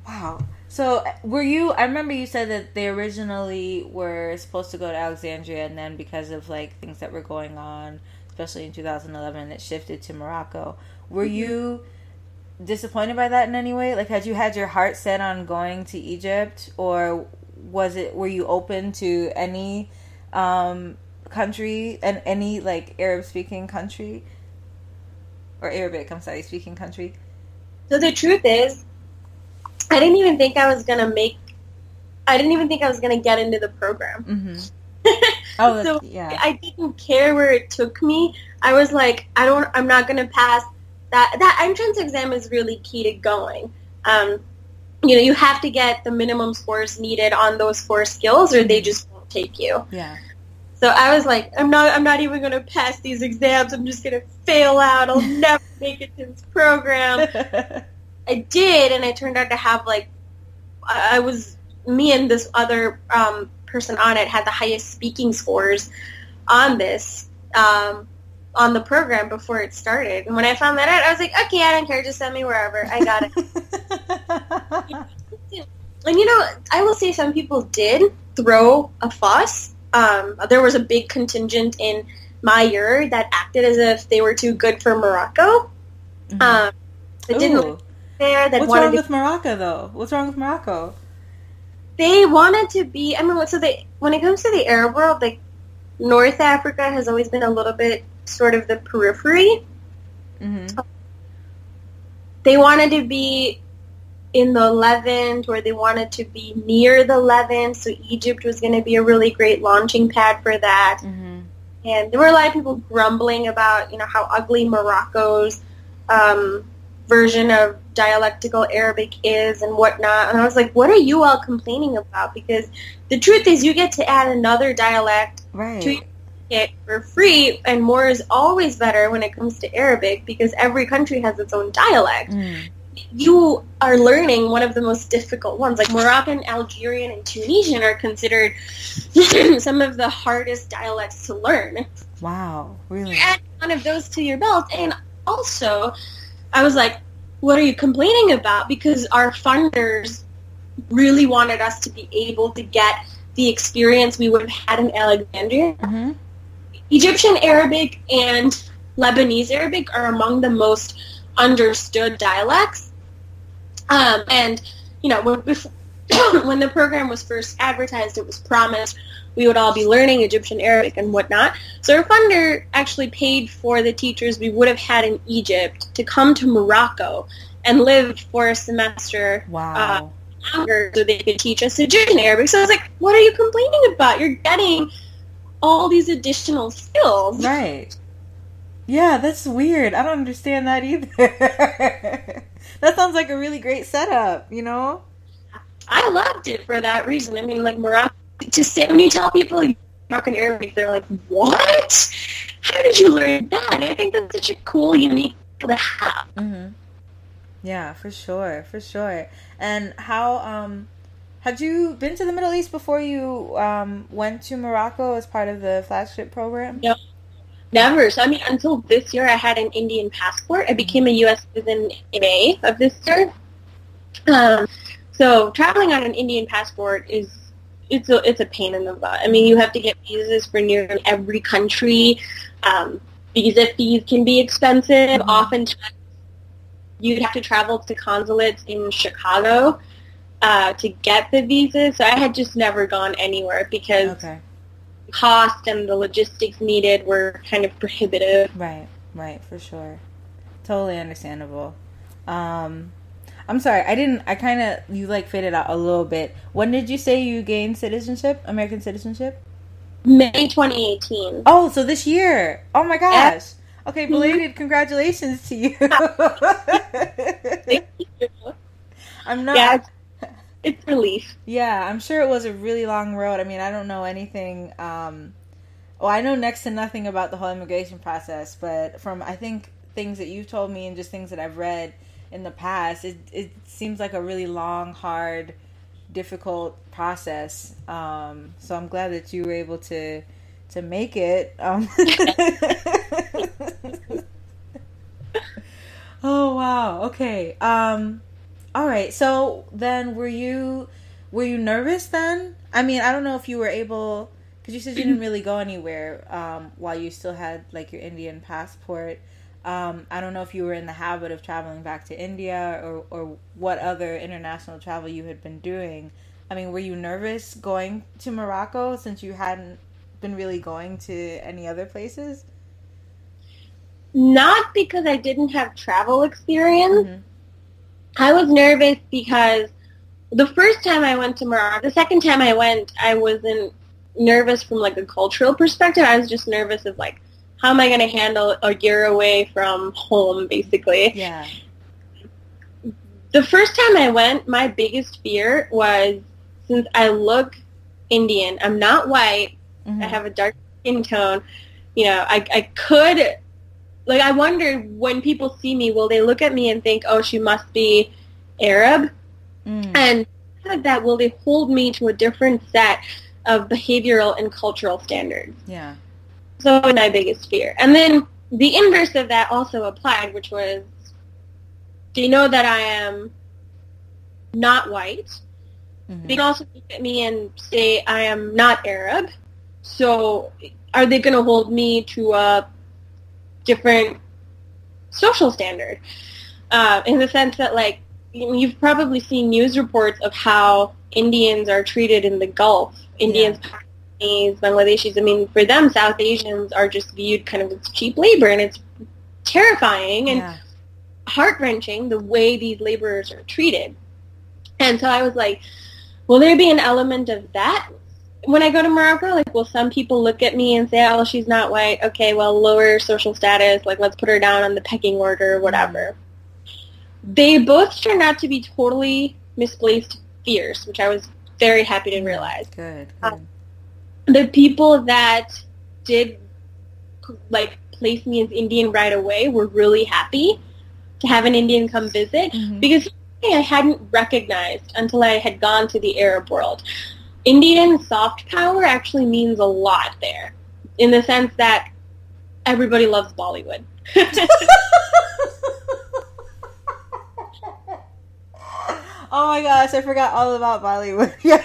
wow. So, were you? I remember you said that they originally were supposed to go to Alexandria, and then because of like things that were going on, especially in 2011, it shifted to Morocco. Were Mm-hmm. you disappointed by that in any way? Like, had you had your heart set on going to Egypt, or was it? Were you open to any um, country and any like Arab speaking country? or Arabic, I'm sorry, speaking country. So the truth is, I didn't even think I was gonna make. I didn't even think I was gonna get into the program. Mm-hmm. Oh, So, yeah. I didn't care where it took me. I was like, I don't. I'm not gonna pass that. That entrance exam is really key to going. Um, you know, you have to get the minimum scores needed on those four skills, or they just won't take you. yeah. So I was like, I'm not. I'm not even gonna pass these exams. I'm just gonna fail out. I'll never make it to this program. I did, and it turned out to have like I was me and this other um, person on it had the highest speaking scores on this um, on the program before it started. And when I found that out, I was like, okay, I don't care, just send me wherever. I got it. and you know, I will say some people did throw a fuss. Um, there was a big contingent in my year that acted as if they were too good for Morocco. Mhm. Um, that didn't Ooh. There. That What's wanted wrong to with Morocco, though? What's wrong with Morocco? they wanted to be. I mean, so they when it comes to the Arab world, like North Africa has always been a little bit sort of the periphery. Mm-hmm. They wanted to be in the Levant, or they wanted to be near the Levant. So Egypt was going to be a really great launching pad for that. Mm-hmm. And there were a lot of people grumbling about, you know, how ugly Morocco's um, version of dialectical Arabic is and whatnot. And I was like, what are you all complaining about? Because the truth is you get to add another dialect Right. to it for free, and more is always better when it comes to Arabic because every country has its own dialect. Mm. You are learning one of the most difficult ones. Like Moroccan, Algerian, and Tunisian are considered some of the hardest dialects to learn Wow. Really? add one of those to your belt. And also, I was like, what are you complaining about? Because our funders really wanted us to be able to get the experience we would have had in Alexandria. Mm-hmm. Egyptian Arabic and Lebanese Arabic are among the most understood dialects. Um, and, you know, when, when the program was first advertised, it was promised we would all be learning Egyptian Arabic and whatnot. So our funder actually paid for the teachers we would have had in Egypt to come to Morocco and live for a semester Wow. Uh, longer so they could teach us Egyptian Arabic. So I was like, what are you complaining about? You're getting all these additional skills. right. Yeah, that's weird. I don't understand that either. that sounds like a really great setup, you know? I loved it for that reason. I mean, like Morocco, just say when you tell people Moroccan Arabic, they're like, "What? How did you learn that?" I think that's such a cool, unique to have. Mm-hmm. Yeah, for sure, for sure. And how um had you been to the Middle East before you um went to Morocco as part of the flagship program? No. Never. So I mean, until this year, I had an Indian passport. I became a U.S. citizen in May of this year. Um, so traveling on an Indian passport is it's a it's a pain in the butt. I mean, you have to get visas for nearly every country. Um, visa fees can be expensive. Mm-hmm. Oftentimes, you'd have to travel to consulates in Chicago uh, to get the visa. So I had just never gone anywhere because okay. cost and the logistics needed were kind of prohibitive. Right, right, for sure. Totally understandable. Um, I'm sorry, I didn't. I kind of you like faded out a little bit. When did you say you gained citizenship, American citizenship? May 2018. Oh, so this year. Oh my gosh. Okay, mm-hmm. belated congratulations to you. Thank you. I'm not. Yeah, it's relief. Yeah, I'm sure it was a really long road. I mean, I don't know anything. Um, well, I know next to nothing about the whole immigration process, but from I think things that you've told me and just things that I've read in the past, it it seems like a really long, hard, difficult process. Um, so I'm glad that you were able to to make it. Um, oh wow. Okay. Um, all right. So then, were you were you nervous then? I mean, I don't know if you were able because you said you didn't really go anywhere um, while you still had like your Indian passport. Um, I don't know if you were in the habit of traveling back to India or, or what other international travel you had been doing. I mean, were you nervous going to Morocco since you hadn't been really going to any other places? Not because I didn't have travel experience. Mm-hmm. I was nervous because the first time I went to Morocco, the second time I went, I wasn't nervous from like a cultural perspective. I was just nervous of like how am I going to handle a year away from home, basically? Yeah. The first time I went, my biggest fear was since I look Indian, I'm not white, mm-hmm. I have a dark skin tone, you know, I, I could, like, I wondered when people see me, will they look at me and think, oh, she must be Arab? Mm. And like that, will they hold me to a different set of behavioral and cultural standards? Yeah. So my biggest fear. And then the inverse of that also applied, which was, do you know that I am not white? Mm-hmm. They can also look at me and say I am not Arab. So are they going to hold me to a different social standard? Uh, in the sense that, like, you've probably seen news reports of how Indians are treated in the Gulf. Indians, yeah. Bangladeshis. I mean, for them, South Asians are just viewed kind of as cheap labor, and it's terrifying and yeah. heart wrenching the way these laborers are treated. And so I was like, will there be an element of that when I go to Morocco? Like, will some people look at me and say, oh, she's not white. Okay, well, lower social status. Like, let's put her down on the pecking order or whatever. They both turned out to be totally misplaced fears, which I was very happy to realize. Good. good. Um, the people that did like place me as Indian right away were really happy to have an Indian come visit mm-hmm. because I hadn't recognized until I had gone to the Arab world. Indian soft power actually means a lot there in the sense that everybody loves Bollywood. oh my gosh, I forgot all about Bollywood. Yeah.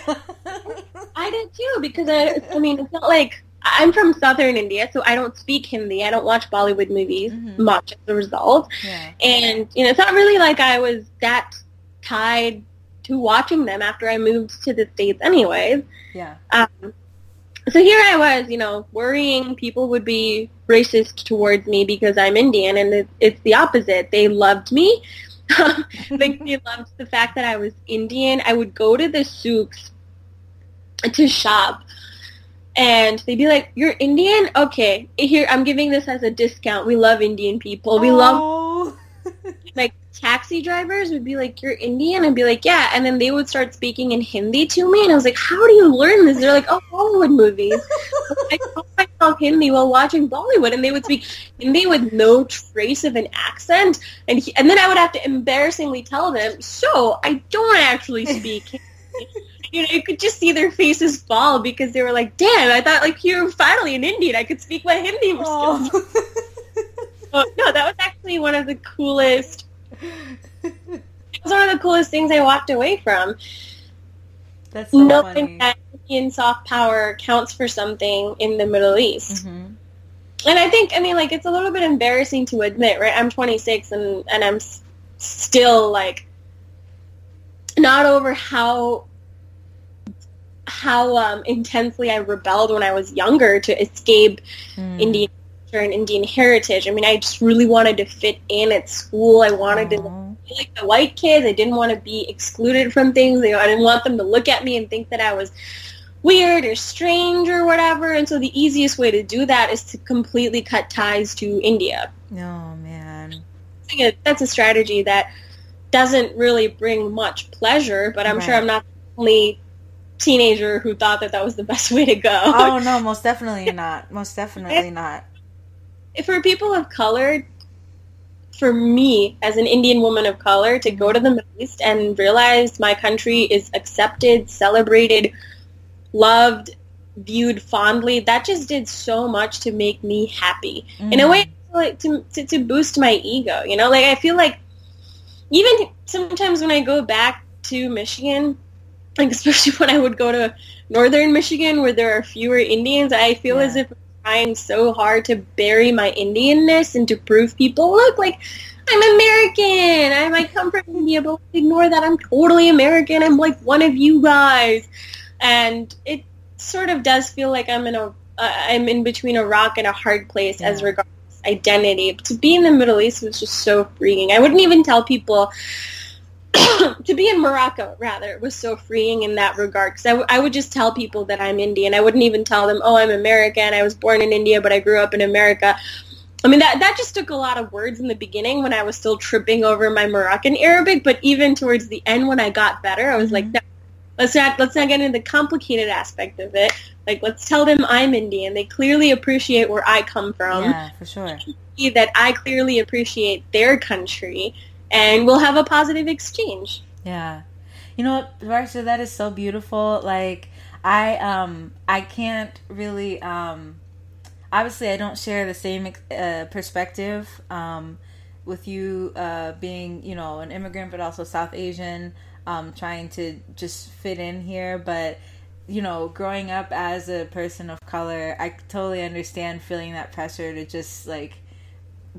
I did too because I, I mean, it's not like I'm from southern India, so I don't speak Hindi. I don't watch Bollywood movies mm-hmm. much as a result. Yeah. And you know, it's not really like I was that tied to watching them after I moved to the states, anyways. Yeah. Um, so here I was, you know, worrying people would be racist towards me because I'm Indian, and it, it's the opposite. They loved me. they, they loved the fact that I was Indian. I would go to the souks to shop and they'd be like, "You're Indian? Okay, here I'm giving this as a discount. We love Indian people. We love like taxi drivers would be like, "You're Indian?" I'd be like, "Yeah," and then they would start speaking in Hindi to me, and I was like, "How do you learn this?" They're like, "Oh, Bollywood movies." I call talk Hindi while watching Bollywood, and they would speak Hindi with no trace of an accent, and he, and then I would have to embarrassingly tell them, "So I don't actually speak." Hindi. You know, you could just see their faces fall because they were like, "Damn, I thought like you're finally an Indian. I could speak my Hindi skills." Oh. Oh, no, that was actually one of the coolest. It was one of the coolest things I walked away from. That's so knowing funny. that Indian soft power counts for something in the Middle East. Mhm. And I think, I mean, like, it's a little bit embarrassing to admit, right? I'm 26 and, and I'm s- still, like, not over how how um, intensely I rebelled when I was younger to escape Mm. Indian and Indian heritage. I mean, I just really wanted to fit in at school. I wanted to be like the white kids. I didn't want to be excluded from things. You know, I didn't want them to look at me and think that I was weird or strange or whatever. And so the easiest way to do that is to completely cut ties to India. No, man. I think that's a strategy that doesn't really bring much pleasure, but I'm sure I'm not the only teenager who thought that that was the best way to go. Oh no, most definitely not. Most definitely not. For people of color, for me as an Indian woman of color to go to the Middle East and realize my country is accepted, celebrated, loved, viewed fondly, that just did so much to make me happy. In a Mm. way, like to, to to boost my ego. You know, like I feel like even sometimes when I go back to Michigan, like especially when I would go to northern Michigan where there are fewer Indians, I feel Yeah. as if trying so hard to bury my Indianness and to prove people, look, like I'm American. I might come from India, but ignore that. I'm totally American. I'm like one of you guys, and it sort of does feel like I'm in a uh, I'm in between a rock and a hard place as regards identity. To be in the Middle East was just so freeing. I wouldn't even tell people to be in Morocco, rather, was so freeing in that regard. Because I, w- I would just tell people that I'm Indian. I wouldn't even tell them, oh, I'm American. I was born in India, but I grew up in America. I mean, that, that just took a lot of words in the beginning when I was still tripping over my Moroccan Arabic. But even towards the end when I got better, I was like, Mhm. no, let's not, let's not get into the complicated aspect of it. Like, let's tell them I'm Indian. They clearly appreciate where I come from yeah, for sure. that I clearly appreciate their country, and we'll have a positive exchange. Yeah. You know what, Varsha, that is so beautiful. Like I um I can't really um obviously I don't share the same uh, perspective um with you uh being, you know, an immigrant but also South Asian um trying to just fit in here, but you know, growing up as a person of color, I totally understand feeling that pressure to just like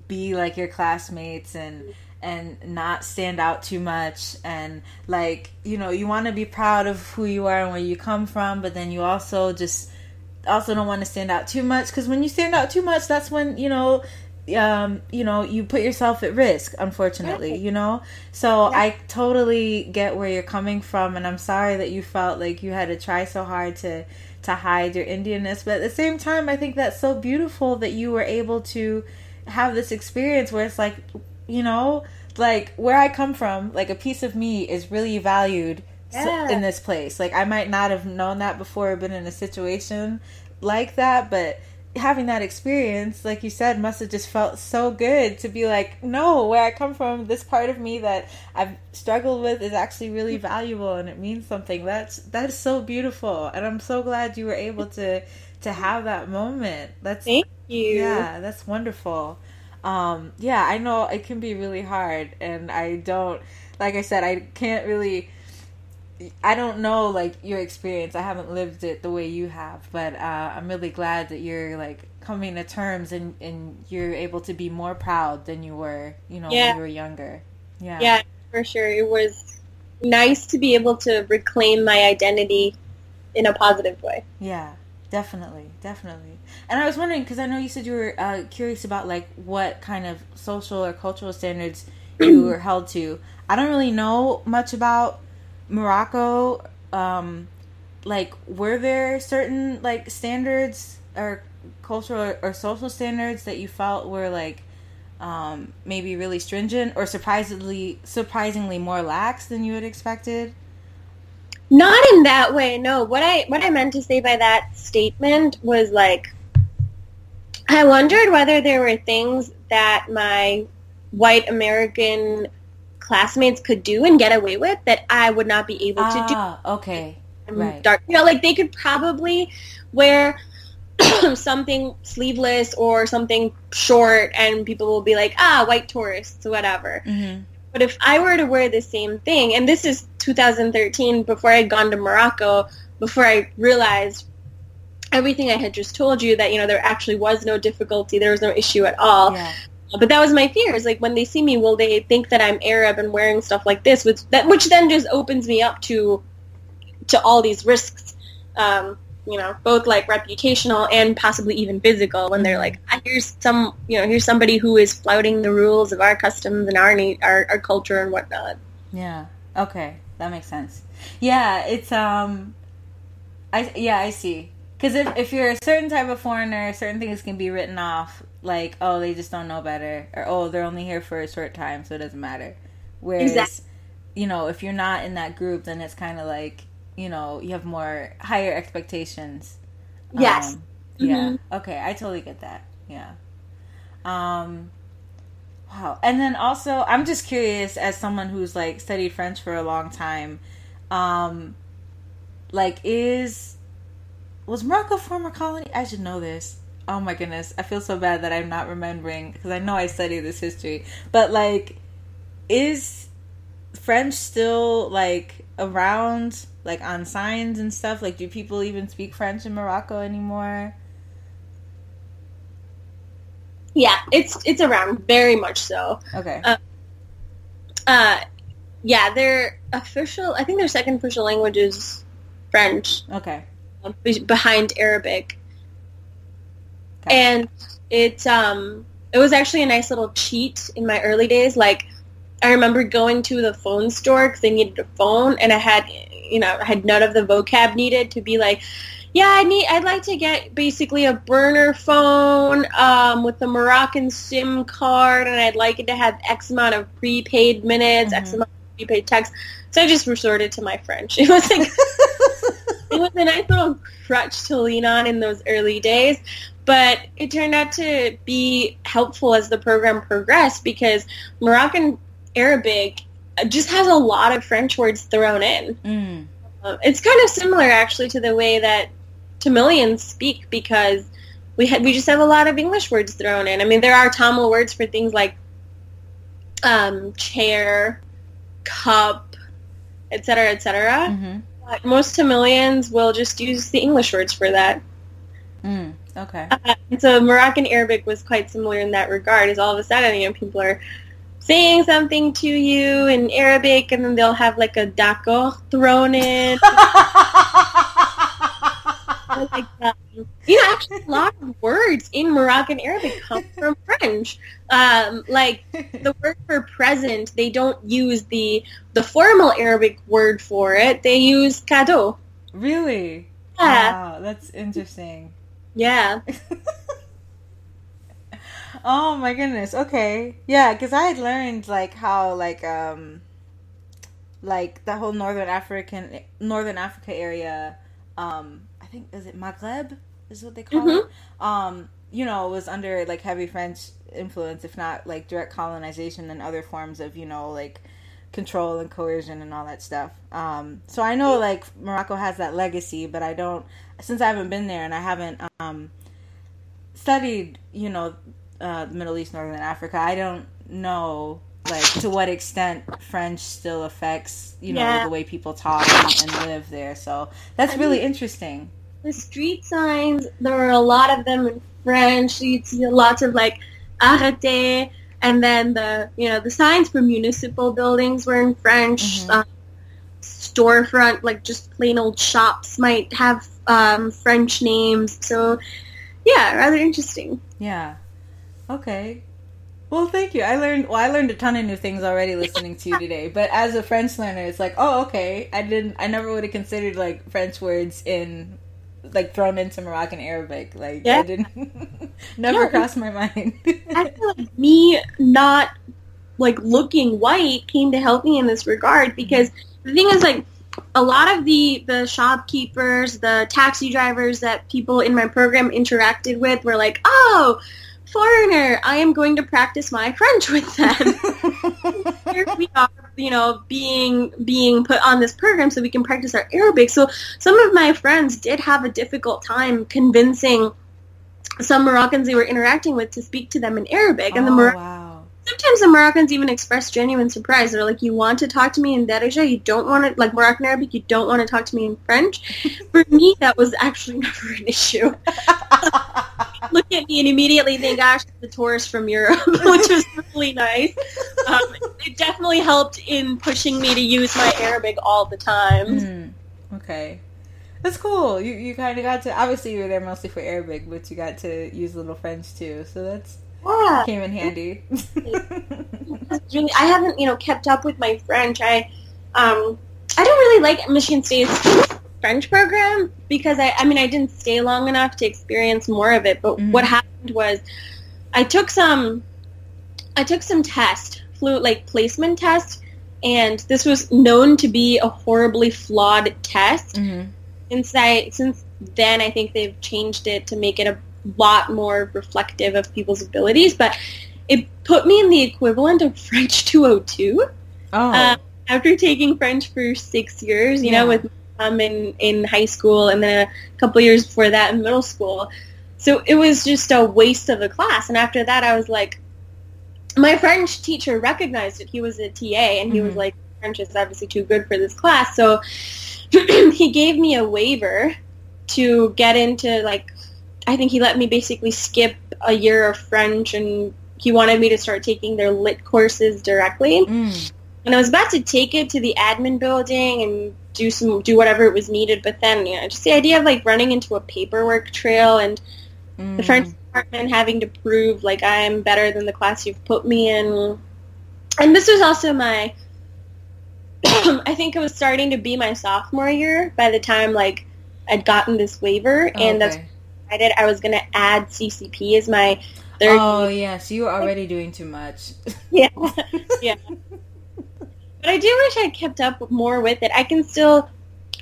be like your classmates and and not stand out too much. And like you know you want to be proud of who you are and where you come from but then you also just also don't want to stand out too much. Because when you stand out too much that's when you know um you know you put yourself at risk unfortunately you know? So Yeah. i totally get where you're coming from and i'm sorry that you felt like you had to try so hard to to hide your indianness but at the same time i think that's so beautiful that you were able to have this experience where it's like you know like where i come from like a piece of me is really valued Yeah. in this place like i might not have known that before been in a situation like that but having that experience like you said must have just felt so good to be like no where i come from this part of me that i've struggled with is actually really valuable and it means something that's that's so beautiful and i'm so glad you were able to to have that moment that's Thank you. yeah, that's wonderful. Um, yeah, I know it can be really hard, and I don't, like I said, I can't really, I don't know like your experience. I haven't lived it the way you have, but uh, I'm really glad that you're like coming to terms and and you're able to be more proud than you were, you know, Yeah. when you were younger. Yeah. Yeah, for sure. It was nice to be able to reclaim my identity in a positive way. Yeah, definitely, definitely. And I was wondering because I know you said you were uh, curious about like what kind of social or cultural standards you were held to. I don't really know much about Morocco. Um, like, were there certain like standards or cultural or, or social standards that you felt were like um, maybe really stringent or surprisingly surprisingly more lax than you had expected? Not in that way, no. What I what I meant to say by that statement was like I wondered whether there were things that my white American classmates could do and get away with that I would not be able to do. Ah, okay. Right. dark. You know, like they could probably wear something sleeveless or something short, and people will be like, ah, white tourists, whatever. Mm-hmm. But if I were to wear the same thing, and this is 2013, before I had gone to Morocco, before I realized everything I had just told you that you know there actually was no difficulty, there was no issue at all. Yeah. But that was my fear. Is like when they see me, will they think that I'm Arab and wearing stuff like this, which that which then just opens me up to to all these risks. Um, you know, both like reputational and possibly even physical. When they're like, ah, "Here's some, you know, here's somebody who is flouting the rules of our customs and our our, our culture and whatnot." Yeah. Okay, that makes sense. Yeah, it's um, I yeah I see. Because if if you're a certain type of foreigner, certain things can be written off like oh they just don't know better or oh they're only here for a short time so it doesn't matter. Whereas Exactly. you know if you're not in that group, then it's kind of like you know you have more higher expectations. Yes. Um, yeah. Mhm. Okay, I totally get that. Yeah. Um wow. And then also I'm just curious as someone who's like studied French for a long time, um like is was Morocco a former colony? I should know this. Oh my goodness. I feel so bad that I'm not remembering because I know I studied this history. But like is French still like around like on signs and stuff? Like do people even speak French in Morocco anymore? Yeah, it's it's around very much so. Okay. Uh, Uh, yeah, their official. I think their second official language is French, okay. Be- behind Arabic, Okay. and it um it was actually a nice little cheat in my early days. Like I remember going to the phone store because I needed a phone, and I had you know I had none of the vocab needed to be like. Yeah, I need. I'd like to get basically a burner phone um, with a Moroccan SIM card, and I'd like it to have X amount of prepaid minutes, X Mhm. amount of prepaid text. So I just resorted to my French. It was like it was a nice little crutch to lean on in those early days, but it turned out to be helpful as the program progressed because Moroccan Arabic just has a lot of French words thrown in. mm. Um, it's kind of similar actually to the way that Tamilians speak because we had we just have a lot of English words thrown in. I mean, there are Tamil words for things like um, chair, cup, etc., etc. hmm But most Tamilians will just use the English words for that. Mm. Okay. Uh, and so Moroccan Arabic was quite similar in that regard. Is all of a sudden, you know, people are saying something to you in Arabic, and then they'll have like a d'accord thrown in. like um, you know, actually, a lot of words in Moroccan Arabic come from French. Um, like the word for present, they don't use the the formal Arabic word for it. They use cadeau. really? Yeah, Wow, that's interesting. yeah. Oh my goodness. Okay. Yeah, because I had learned like how like um like the whole northern African northern Africa area. Um, think is it Maghreb is what they call it. Um, you know, it was under like heavy French influence, if not like direct colonization and other forms of you know like control and coercion and all that stuff. Um, so I know like Morocco has that legacy, but I don't since I haven't been there and I haven't um studied you know uh, the Middle East, Northern Africa. I don't know like to what extent French still affects you know Yeah. the way people talk and, and live there. So that's I really mean- interesting. The street signs, there were a lot of them in French. You'd see lots of like arrêté, and then the you know the signs for municipal buildings were in French. Mhm. Um, storefront, like just plain old shops, might have um, French names. So yeah, rather interesting. Yeah. Okay. Well, thank you. I learned well. I learned a ton of new things already listening to you today. But as a French learner, it's like, oh, okay. I didn't. I never would have considered like French words in like thrown into Moroccan Arabic. Like Yeah. I didn't. never crossed my mind. I feel like me not like looking white came to help me in this regard because the thing is like a lot of the the shopkeepers, the taxi drivers that people in my program interacted with were like, "Oh, foreigner, I am going to practice my French with them." Here we are, you know, being being put on this program so we can practice our Arabic. So some of my friends did have a difficult time convincing some Moroccans they were interacting with to speak to them in Arabic, and the Oh, Mor- wow. Sometimes the Moroccans even express genuine surprise. They're like, "You want to talk to me in Darija? You don't want to like Moroccan Arabic. You don't want to talk to me in French." For me, that was actually never an issue. Look at me and immediately think, "Gosh, the tourist from Europe," which was really nice. Um, it definitely helped in pushing me to use my Arabic all the time. Mm, okay. That's cool. You you kind of got to obviously you were there mostly for Arabic, but you got to use a little French too. So that's Yeah. came in handy. Really I haven't you know kept up with my French. I um I don't really like Michigan State's French program because I I mean I didn't stay long enough to experience more of it. But Mhm. what happened was I took some I took some test flu like placement test, and this was known to be a horribly flawed test. hmm Since I since then I think they've changed it to make it a lot more reflective of people's abilities, but it put me in the equivalent of French 202 Oh. uh, after taking French for six years, you Yeah. know, with um in, in high school and then a couple years before that in middle school. So it was just a waste of a class. And after that, I was like, my French teacher recognized it. He was a TA, and he was Mhm. like, French is obviously too good for this class. So he gave me a waiver to get into like, I think he let me basically skip a year of French, and he wanted me to start taking their lit courses directly Mm. and I was about to take it to the admin building and do some do whatever it was needed, but then you know just the idea of like running into a paperwork trail and Mm. the French department having to prove like I'm better than the class you've put me in, and this was also my I think it was starting to be my sophomore year by the time like I'd gotten this waiver, and that's What I was going to add CCP as my third Oh yes, you were already doing too much. Yeah, yeah. But I do wish I kept up more with it. I can still,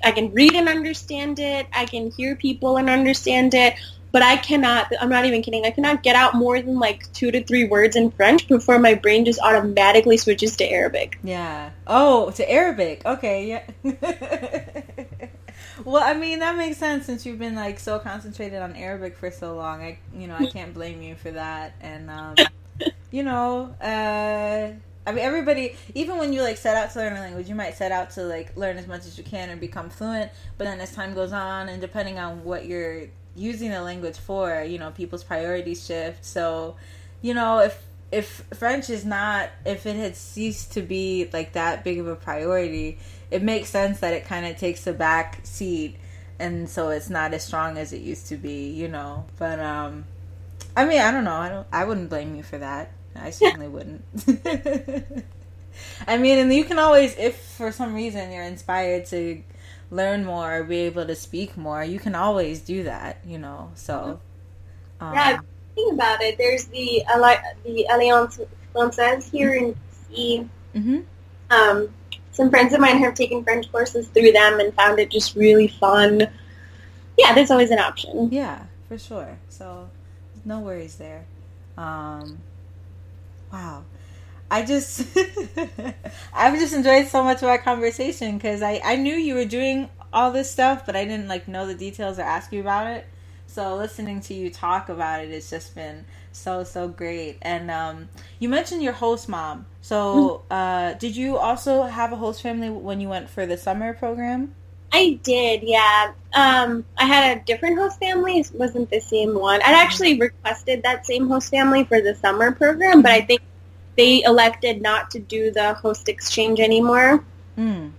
I can read and understand it. I can hear people and understand it. But I cannot. I'm not even kidding. I cannot get out more than like two to three words in French before my brain just automatically switches to Arabic. Yeah. Oh, to Arabic. Okay. Yeah. well, I mean that makes sense since you've been like so concentrated on Arabic for so long. I, you know, I can't blame you for that. And um, you know, uh, I mean, everybody. Even when you like set out to learn a language, you might set out to like learn as much as you can and become fluent. But then as time goes on, and depending on what you're using the language for, you know, people's priorities shift. So, you know, if if French is not, if it had ceased to be like that big of a priority, it makes sense that it kind of takes a back seat, and so it's not as strong as it used to be, you know. But um, I mean, I don't know. I don't. I wouldn't blame you for that. I certainly wouldn't. I mean, and you can always, if for some reason you're inspired to learn more or be able to speak more, you can always do that, you know. So, um, Yeah, think about it. There's the the Alliance Française here in DC. mhm. Um, some friends of mine have taken French courses through them and found it just really fun. Yeah, there's always an option. Yeah, for sure. So no worries there. Um, wow. I just I've just enjoyed so much of our conversation because I, I knew you were doing all this stuff, but I didn't like know the details or ask you about it. So listening to you talk about it has just been so so great. And um, you mentioned your host mom. So uh, did you also have a host family when you went for the summer program? I did, yeah. Um, I had a different host family. It wasn't the same one. I'd actually requested that same host family for the summer program, but I think they elected not to do the host exchange anymore. Mm.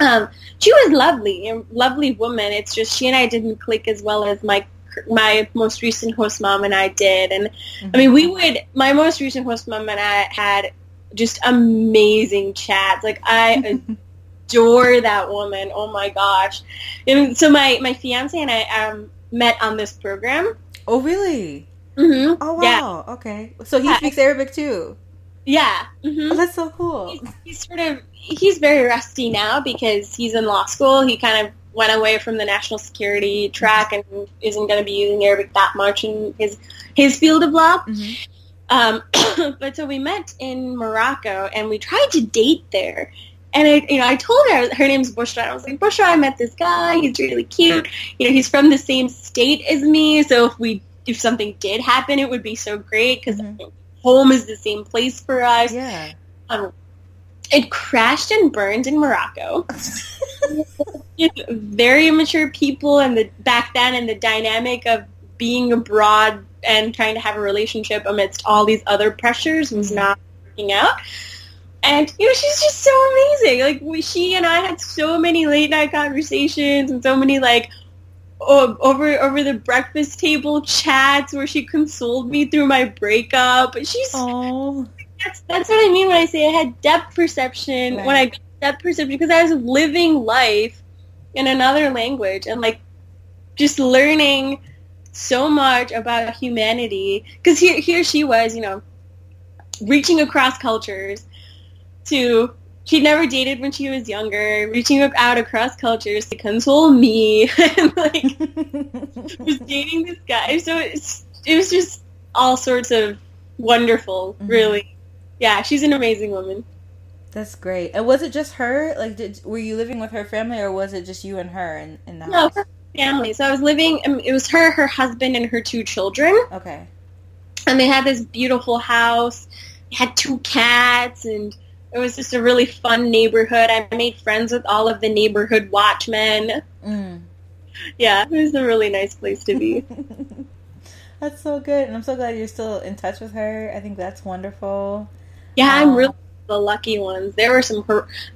Um, she was lovely, a lovely woman. It's just she and I didn't click as well as my my most recent host mom and I did. And I mean, we would. My most recent host mom and I had just amazing chats. Like I adore that woman. Oh my gosh! And so my my fiance and I um, met on this program. Oh really? hmm Oh Yeah. wow. Okay. So he Yeah. speaks Arabic too. Yeah. hmm Oh, that's so cool. he's, he's sort of he's very rusty now because he's in law school. He kind of went away from the national security track and isn't going to be using Arabic that much in his his field of law. Mhm. Um, but so we met in Morocco and we tried to date there. And I, you know, I told her her name's Bushra. I was like, Bushra, I met this guy. He's really cute. You know, he's from the same state as me. So if we if something did happen, it would be so great because Mhm. home is the same place for us. Yeah. Um, it crashed and burned in Morocco. Very immature people, and the back then, and the dynamic of being abroad and trying to have a relationship amidst all these other pressures was Mhm. not working out. And you know, she's just so amazing. Like we, she and I had so many late night conversations and so many like o- over over the breakfast table chats where she consoled me through my breakup. She's that's that's what I mean when I say I had depth perception. When I depth perception because I was living life in another language and like just learning so much about humanity. Because here here she was, you know, reaching across cultures to she'd never dated when she was younger, reaching out across cultures to console me and like was dating this guy. So it's it was just all sorts of wonderful, Mhm. really. Yeah, she's an amazing woman. That's great. And was it just her? Like, did were you living with her family, or was it just you and her in, in the No, house? her family. So I was living. Um, it was her, her husband, and her two children, Okay. and they had this beautiful house. They had two cats, and it was just a really fun neighborhood. I made friends with all of the neighborhood watchmen. Mm. Yeah, it was a really nice place to be. that's so good, and I'm so glad you're still in touch with her. I think that's wonderful. Yeah, I'm Wow. really the lucky ones. There were some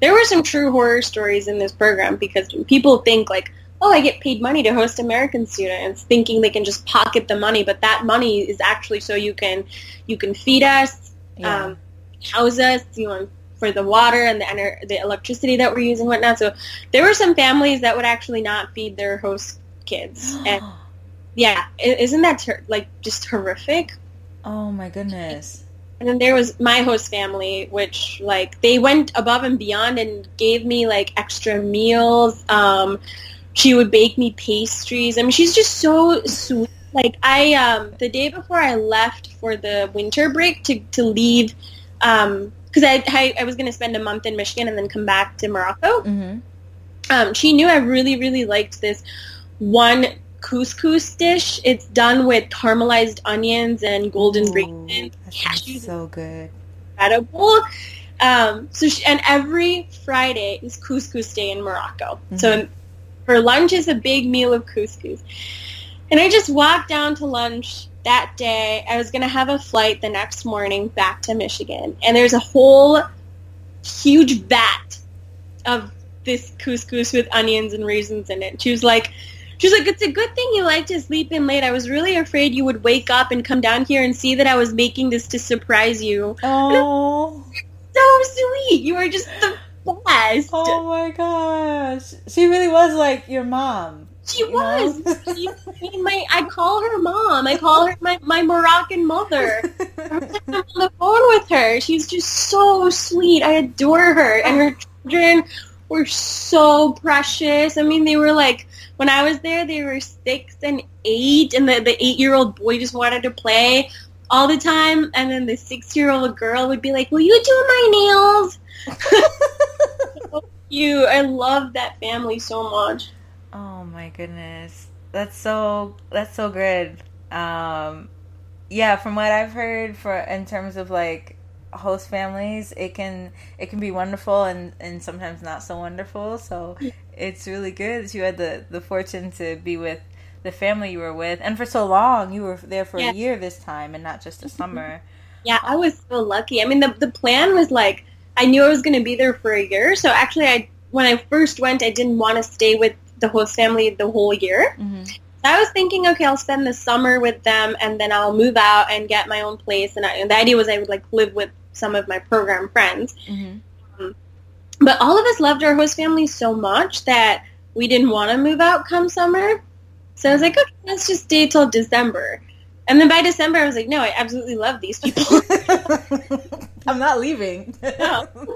there were some true horror stories in this program because people think like, oh, I get paid money to host American students, thinking they can just pocket the money, but that money is actually so you can you can feed us, Yeah. um, house us, you know, for the water and the ener- the electricity that we're using, whatnot. So there were some families that would actually not feed their host kids, and yeah, isn't that ter- like just horrific? oh my goodness. And then there was my host family, which like they went above and beyond and gave me like extra meals. Um, she would bake me pastries. I mean, she's just so sweet. Like I, um, the day before I left for the winter break to to leave, because I, I I was going to spend a month in Michigan and then come back to Morocco. hmm Um, she knew I really really liked this one couscous dish. It's done with caramelized onions and golden raisins That cashews so good. incredible. Um, so she, and every Friday is couscous day in Morocco. So for lunch is a big meal of couscous. And I just walked down to lunch that day. I was going to have a flight the next morning back to Michigan. And there's a whole huge vat of this couscous with onions and raisins in it. She was like, she was like, it's a good thing you like to sleep in late. I was really afraid you would wake up and come down here and see that I was making this to surprise you Oh, so sweet. You are just the best. oh my gosh. She really was like your mom. she you was. She, I mean, my, I call her mom. I call her my, my Moroccan mother. I'm on the phone with her. She's just so sweet. I adore her. And her children were so precious. I mean, they were like, when I was there, they were six and eight, and the, the eight-year-old boy just wanted to play all the time. And then the six-year-old girl would be like, will you do my nails? You, I love that family so much. Oh my goodness. That's so that's so good. Um yeah, from what I've heard for in terms of like host families, it can it can be wonderful and and sometimes not so wonderful. So it's really good that you had the the fortune to be with the family you were with and for so long. You were there for Yeah. a year this time and not just a summer. Yeah, I was so lucky. I mean, the the plan was like I knew I was going to be there for a year. So actually, I when I first went, I didn't want to stay with the host family the whole year. hmm So I was thinking, okay, I'll spend the summer with them, and then I'll move out and get my own place. And, I, and the idea was I would like live with some of my program friends. hmm But all of us loved our host family so much that we didn't want to move out come summer. So I was like, okay, let's just stay till December. And then by December, I was like, no, I absolutely love these people. I'm not leaving. No.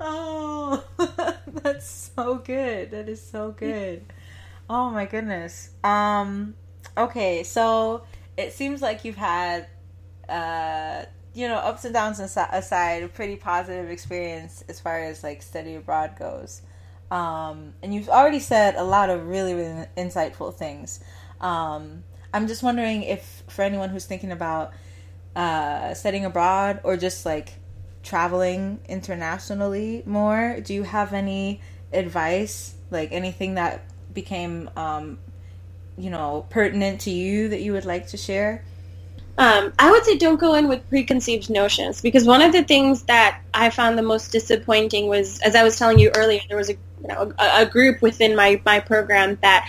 oh, that's so good. That is so good. Oh my goodness. Um. Okay, so it seems like you've had, uh, you know, ups and downs aside, a pretty positive experience as far as like study abroad goes. Um, and you've already said a lot of really, really insightful things. Um, I'm just wondering if, for anyone who's thinking about uh, studying abroad or just like traveling internationally more, do you have any advice, like anything that became, um, you know, pertinent to you that you would like to share? Um, I would say don't go in with preconceived notions because one of the things that I found the most disappointing was, as I was telling you earlier, there was a you know a, a group within my my program that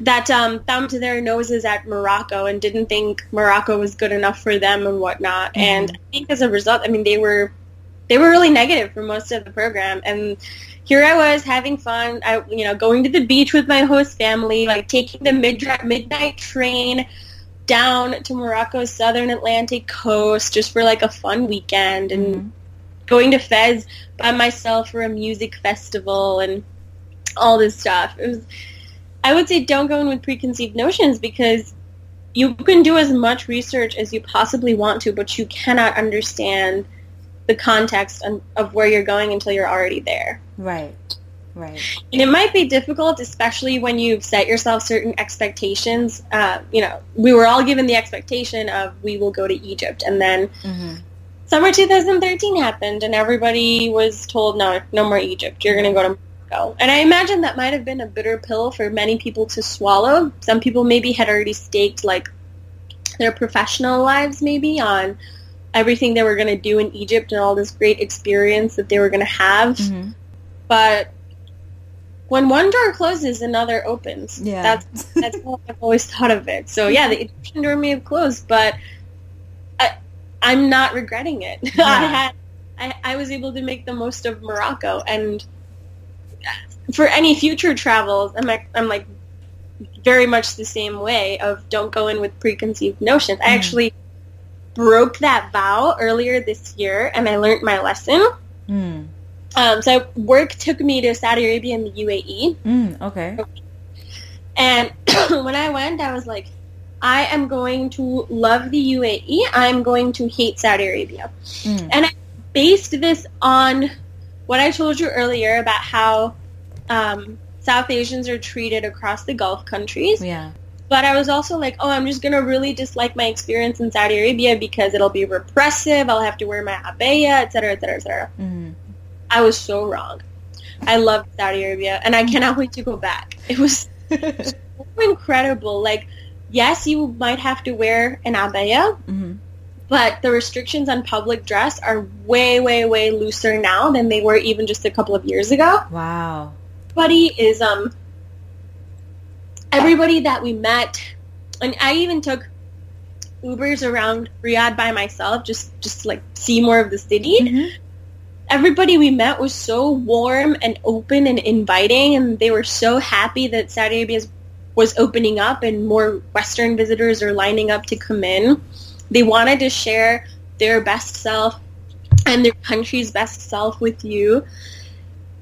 that um, thumbed their noses at Morocco and didn't think Morocco was good enough for them and whatnot. Mm-hmm. And I think as a result, I mean, they were they were really negative for most of the program. And here I was having fun. I you know going to the beach with my host family, like taking the mid midnight train down to Morocco's southern Atlantic coast just for like a fun weekend and mm-hmm. Going to Fez by myself for a music festival and all this stuff. It was I would say don't go in with preconceived notions because you can do as much research as you possibly want to, but you cannot understand the context of where you're going until you're already there. Right. Right. And it might be difficult, especially when you've set yourself certain expectations. Uh, you know, we were all given the expectation of we will go to Egypt, and then mm-hmm. Summer 2013 happened, and everybody was told, no, no more Egypt. You're going to go to Morocco. And I imagine that might have been a bitter pill for many people to swallow. Some people maybe had already staked like their professional lives maybe on everything they were going to do in Egypt and all this great experience that they were going to have. Mm-hmm. But when one door closes, another opens. Yeah. That's that's how I've always thought of it. So yeah, the Egyptian door may have closed, but I'm not regretting it. Yeah. I had I, I was able to make the most of Morocco and for any future travels, I'm like, I'm like very much the same way of don't go in with preconceived notions. Mm. I actually broke that vow earlier this year, and I learned my lesson. Mm. Um, so work took me to Saudi Arabia and the UAE. Mm, okay. And when I went, I was like, I am going to love the UAE. I'm going to hate Saudi Arabia. Mm. And I based this on what I told you earlier about how um, South Asians are treated across the Gulf countries. Yeah. But I was also like, oh, I'm just going to really dislike my experience in Saudi Arabia because it'll be repressive. I'll have to wear my abaya, et cetera, et cetera, et cetera. Mm-hmm. I was so wrong. I loved Saudi Arabia, and I cannot wait to go back. It was so incredible. Like, yes, you might have to wear an abaya, mm-hmm. but the restrictions on public dress are way, way, way looser now than they were even just a couple of years ago. Wow everybody is um everybody that we met and I even took Ubers around Riyadh by myself just just to, like see more of the city. Mm-hmm. Everybody we met was so warm and open and inviting and they were so happy that Saudi Arabia was opening up and more Western visitors are lining up to come in. They wanted to share their best self and their country's best self with you.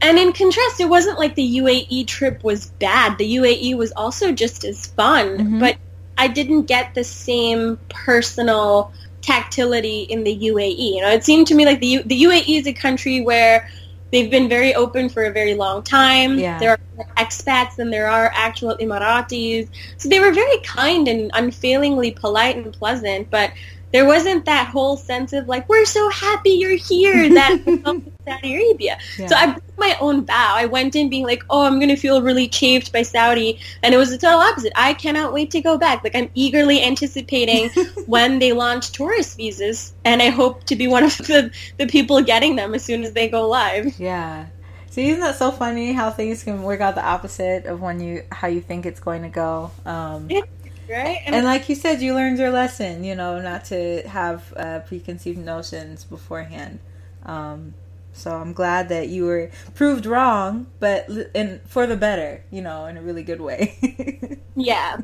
And in contrast, it wasn't like the UAE trip was bad. The UAE was also just as fun, mm-hmm. but I didn't get the same personal tactility in the UAE. You know, it seemed to me like the the UAE is a country where they've been very open for a very long time. Yeah. There are more expats than there are actual Emiratis. So they were very kind and unfailingly polite and pleasant, but there wasn't that whole sense of like we're so happy you're here that Saudi Arabia. Yeah. So I broke my own vow. I went in being like, oh, I'm going to feel really chafed by Saudi, and it was the total opposite. I cannot wait to go back. Like I'm eagerly anticipating when they launch tourist visas, and I hope to be one of the the people getting them as soon as they go live. Yeah. See, isn't that so funny how things can work out the opposite of when you how you think it's going to go? Um, yeah right? And, and, like you said, you learned your lesson. You know, not to have uh, preconceived notions beforehand. Um, so I'm glad that you were proved wrong, but in for the better. You know, in a really good way. yeah,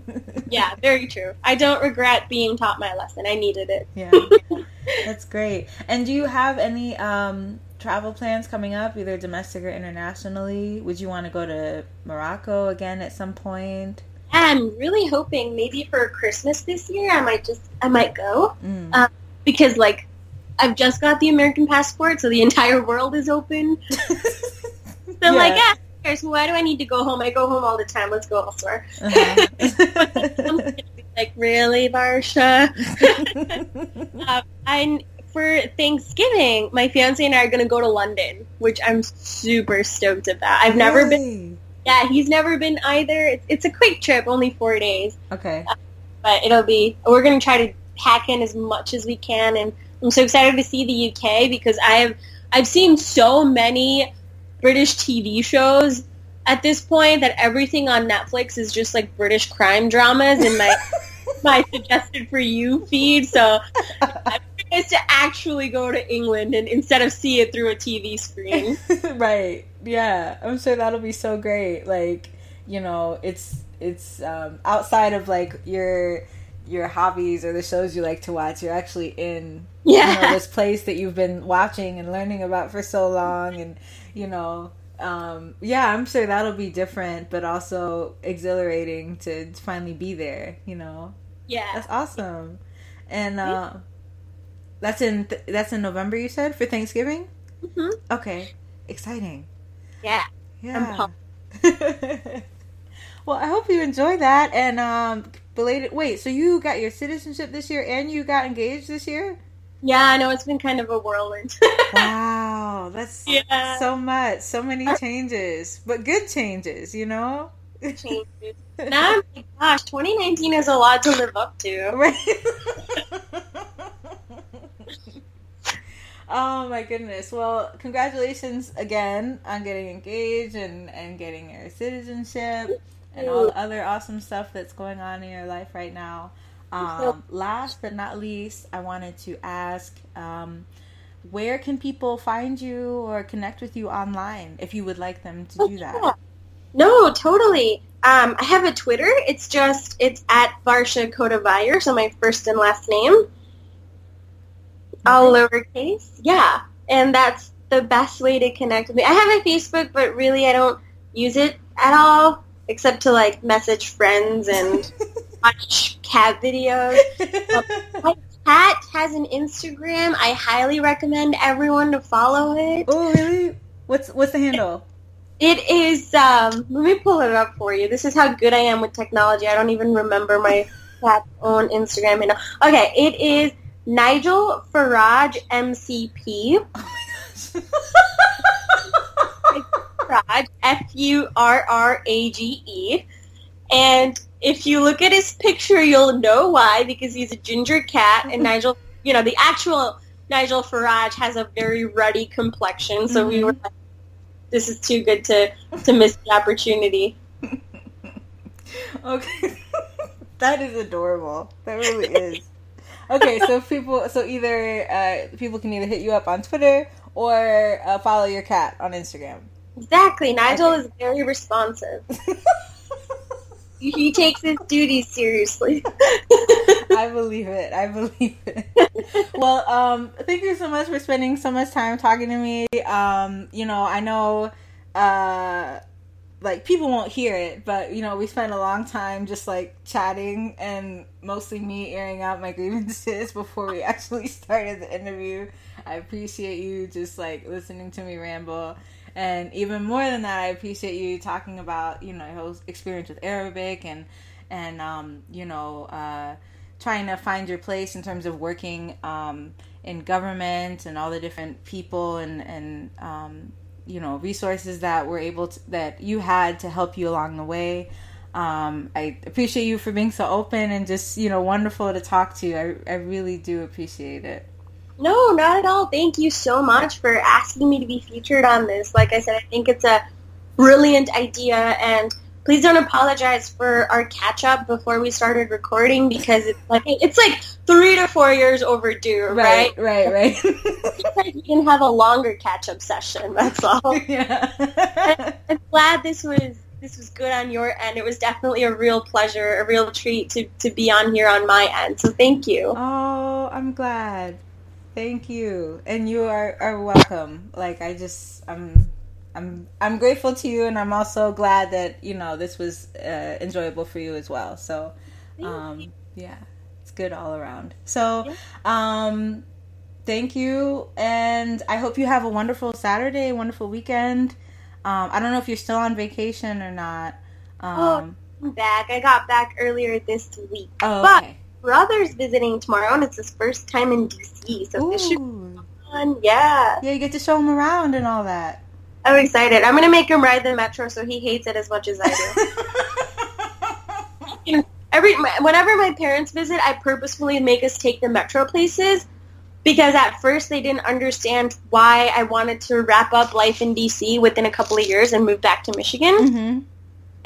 yeah, very true. I don't regret being taught my lesson. I needed it. Yeah. That's great. And do you have any um, travel plans coming up, either domestic or internationally? Would you want to go to Morocco again at some point? I'm really hoping maybe for Christmas this year I might just I might go mm. um, because like I've just got the American passport, so the entire world is open. so yeah. like, yeah, so why do I need to go home? I go home all the time. Let's go elsewhere. Uh-huh. like, really, Varsha? um, and for Thanksgiving, my fiance and I are going to go to London, which I'm super stoked about. I've never been. Yeah, he's never been either. It's, it's, a quick trip, only four days. Okay. Uh, but it'll be. We're going to try to pack in as much as we can and I'm so excited to see the UK because I have I've seen so many British TV shows at this point that everything on Netflix is just like British crime dramas in my my suggested for you feed. So I'm curious to actually go to England and instead of see it through a TV screen. right. Yeah. I'm sure that'll be so great. Like, you know, it's it's um, outside of like your your hobbies or the shows you like to watch. You're actually in yeah. you know, this place that you've been watching and learning about for so long, and you know, um, yeah, I'm sure that'll be different, but also exhilarating to finally be there. You know, yeah, that's awesome, and uh, that's in th- that's in November. You said for Thanksgiving. Mm-hmm. Okay, exciting. Yeah, yeah. well, I hope you enjoy that, and um, belated. Wait, so you got your citizenship this year, and you got engaged this year? Yeah, I know it's been kind of a whirlwind. wow, that's yeah. so much, so many changes, but good changes, you know. Changes. Now I'm like, gosh, 2019 is a lot to live up to. Right. Oh my goodness. Well, congratulations again on getting engaged and and getting your citizenship and all the other awesome stuff that's going on in your life right now. Um, last but not least, I wanted to ask um, where can people find you or connect with you online if you would like them to do that? No, totally. Um, I have a Twitter. It's just, it's at Varsha Kodavire, so my first and last name. All lowercase. Yeah. And that's the best way to connect with me. I have a Facebook, but really I don't use it at all, except to like message friends and watch cat videos. my cat has an Instagram. I highly recommend everyone to follow it. Oh, really? What's what's the handle? It is. Um, let me pull it up for you. This is how good I am with technology. I don't even remember my cat's own Instagram handle. Okay, it is Nigel Furrage MCP. Oh. Furrage F U R R A G E, and if you look at his picture, you'll know why because he's a ginger cat, and Nigel, you know, the actual Nigel Farage has a very ruddy complexion. So mm-hmm. we were like, this is too good to to miss the opportunity. okay, that is adorable. That really is. Okay, so people, so either uh, people can either hit you up on Twitter or uh, follow your cat on Instagram. Exactly. Nigel okay. is very responsive he takes his duties seriously. I believe it. I believe it. well, um, thank you so much for spending so much time talking to me. Um, you know, I know, uh, like people won't hear it, but you know, we spent a long time just like chatting and mostly me airing out my grievances before we actually started the interview. I appreciate you just like listening to me ramble and even more than that, I appreciate you talking about you know your experience with Arabic and and um, you know uh, trying to find your place in terms of working um, in government and all the different people and and um, you know resources that were able to that you had to help you along the way. Um, I appreciate you for being so open and just you know wonderful to talk to. I I really do appreciate it. No, not at all. Thank you so much for asking me to be featured on this. Like I said, I think it's a brilliant idea and please don't apologize for our catch up before we started recording because it's like it's like three to four years overdue, right? Right, right, right. we can have a longer catch up session. That's all. Yeah. I'm glad this was this was good on your end. It was definitely a real pleasure, a real treat to to be on here on my end. So thank you. Oh, I'm glad. Thank you. And you are, are welcome. Like I just I'm I'm I'm grateful to you and I'm also glad that, you know, this was uh, enjoyable for you as well. So um yeah, good all around. So um thank you and I hope you have a wonderful Saturday, wonderful weekend. Um I don't know if you're still on vacation or not. Um oh, I'm back. I got back earlier this week. oh, but okay. brother's visiting tomorrow, and it's his first time in DC, so this should be fun. Yeah, Yeah, you get to show him around and all that. I'm excited. I'm gonna make him ride the metro so he hates it as much as I do. Every whenever my parents visit, I purposefully make us take the metro places because at first they didn't understand why I wanted to wrap up life in DC within a couple of years and move back to Michigan. hmm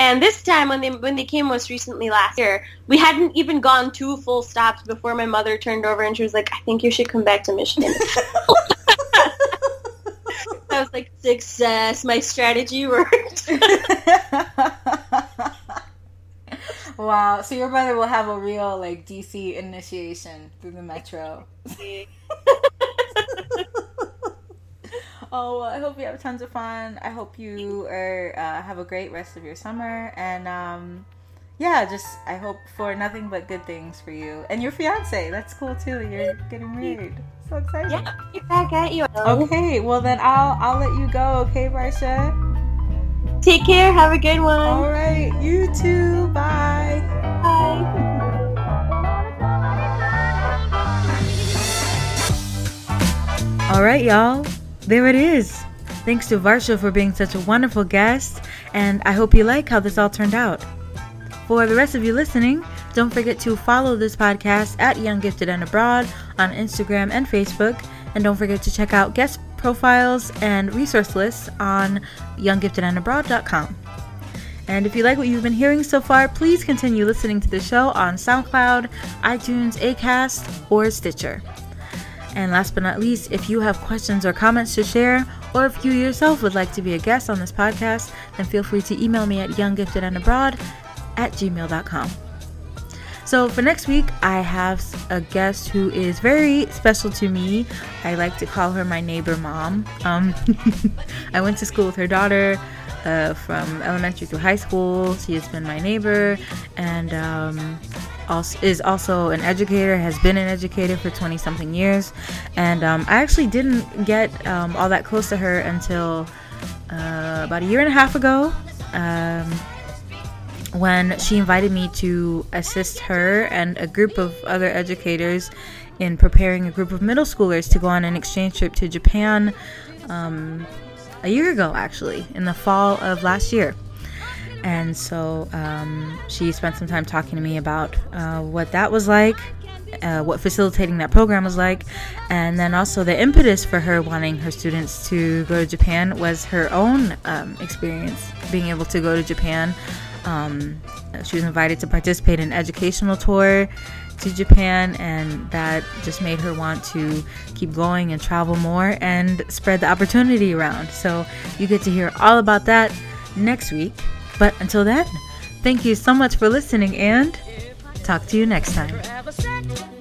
And this time, when they when they came most recently last year, we hadn't even gone two full stops before my mother turned over and she was like, "I think you should come back to Michigan." I was like, "Success! My strategy worked." wow. So your brother will have a real like DC initiation through the metro. Oh, well, I hope you have tons of fun. I hope you are uh, have a great rest of your summer, and um, yeah, just I hope for nothing but good things for you and your fiance. That's cool too. You're getting married. So excited. yeah, back at you. Okay, well then I'll I'll let you go. Okay, Varsha. Take care. Have a good one. All right, you too. Bye. Bye. All right, y'all. There it is. Thanks to Varsha for being such a wonderful guest, and I hope you like how this all turned out. For the rest of you listening, don't forget to follow this podcast at Young Gifted and Abroad on Instagram and Facebook, and don't forget to check out guest profiles and resource lists on younggiftedandabroad.com. And if you like what you've been hearing so far, please continue listening to the show on SoundCloud, iTunes, Acast, or Stitcher. And last but not least, if you have questions or comments to share, or if you yourself would like to be a guest on this podcast, then feel free to email me at younggiftedandabroad at gmail.com. So for next week, I have a guest who is very special to me. I like to call her my neighbor mom. Um, I went to school with her daughter uh, from elementary through high school. She has been my neighbor and um, also, is also an educator, has been an educator for 20 something years. And um, I actually didn't get um, all that close to her until uh, about a year and a half ago. Um, when she invited me to assist her and a group of other educators in preparing a group of middle schoolers to go on an exchange trip to Japan um, a year ago, actually, in the fall of last year. And so um, she spent some time talking to me about uh, what that was like, uh, what facilitating that program was like, and then also the impetus for her wanting her students to go to Japan was her own um, experience being able to go to Japan. Um, she was invited to participate in an educational tour to Japan, and that just made her want to keep going and travel more and spread the opportunity around. So you get to hear all about that next week. But until then, thank you so much for listening and talk to you next time.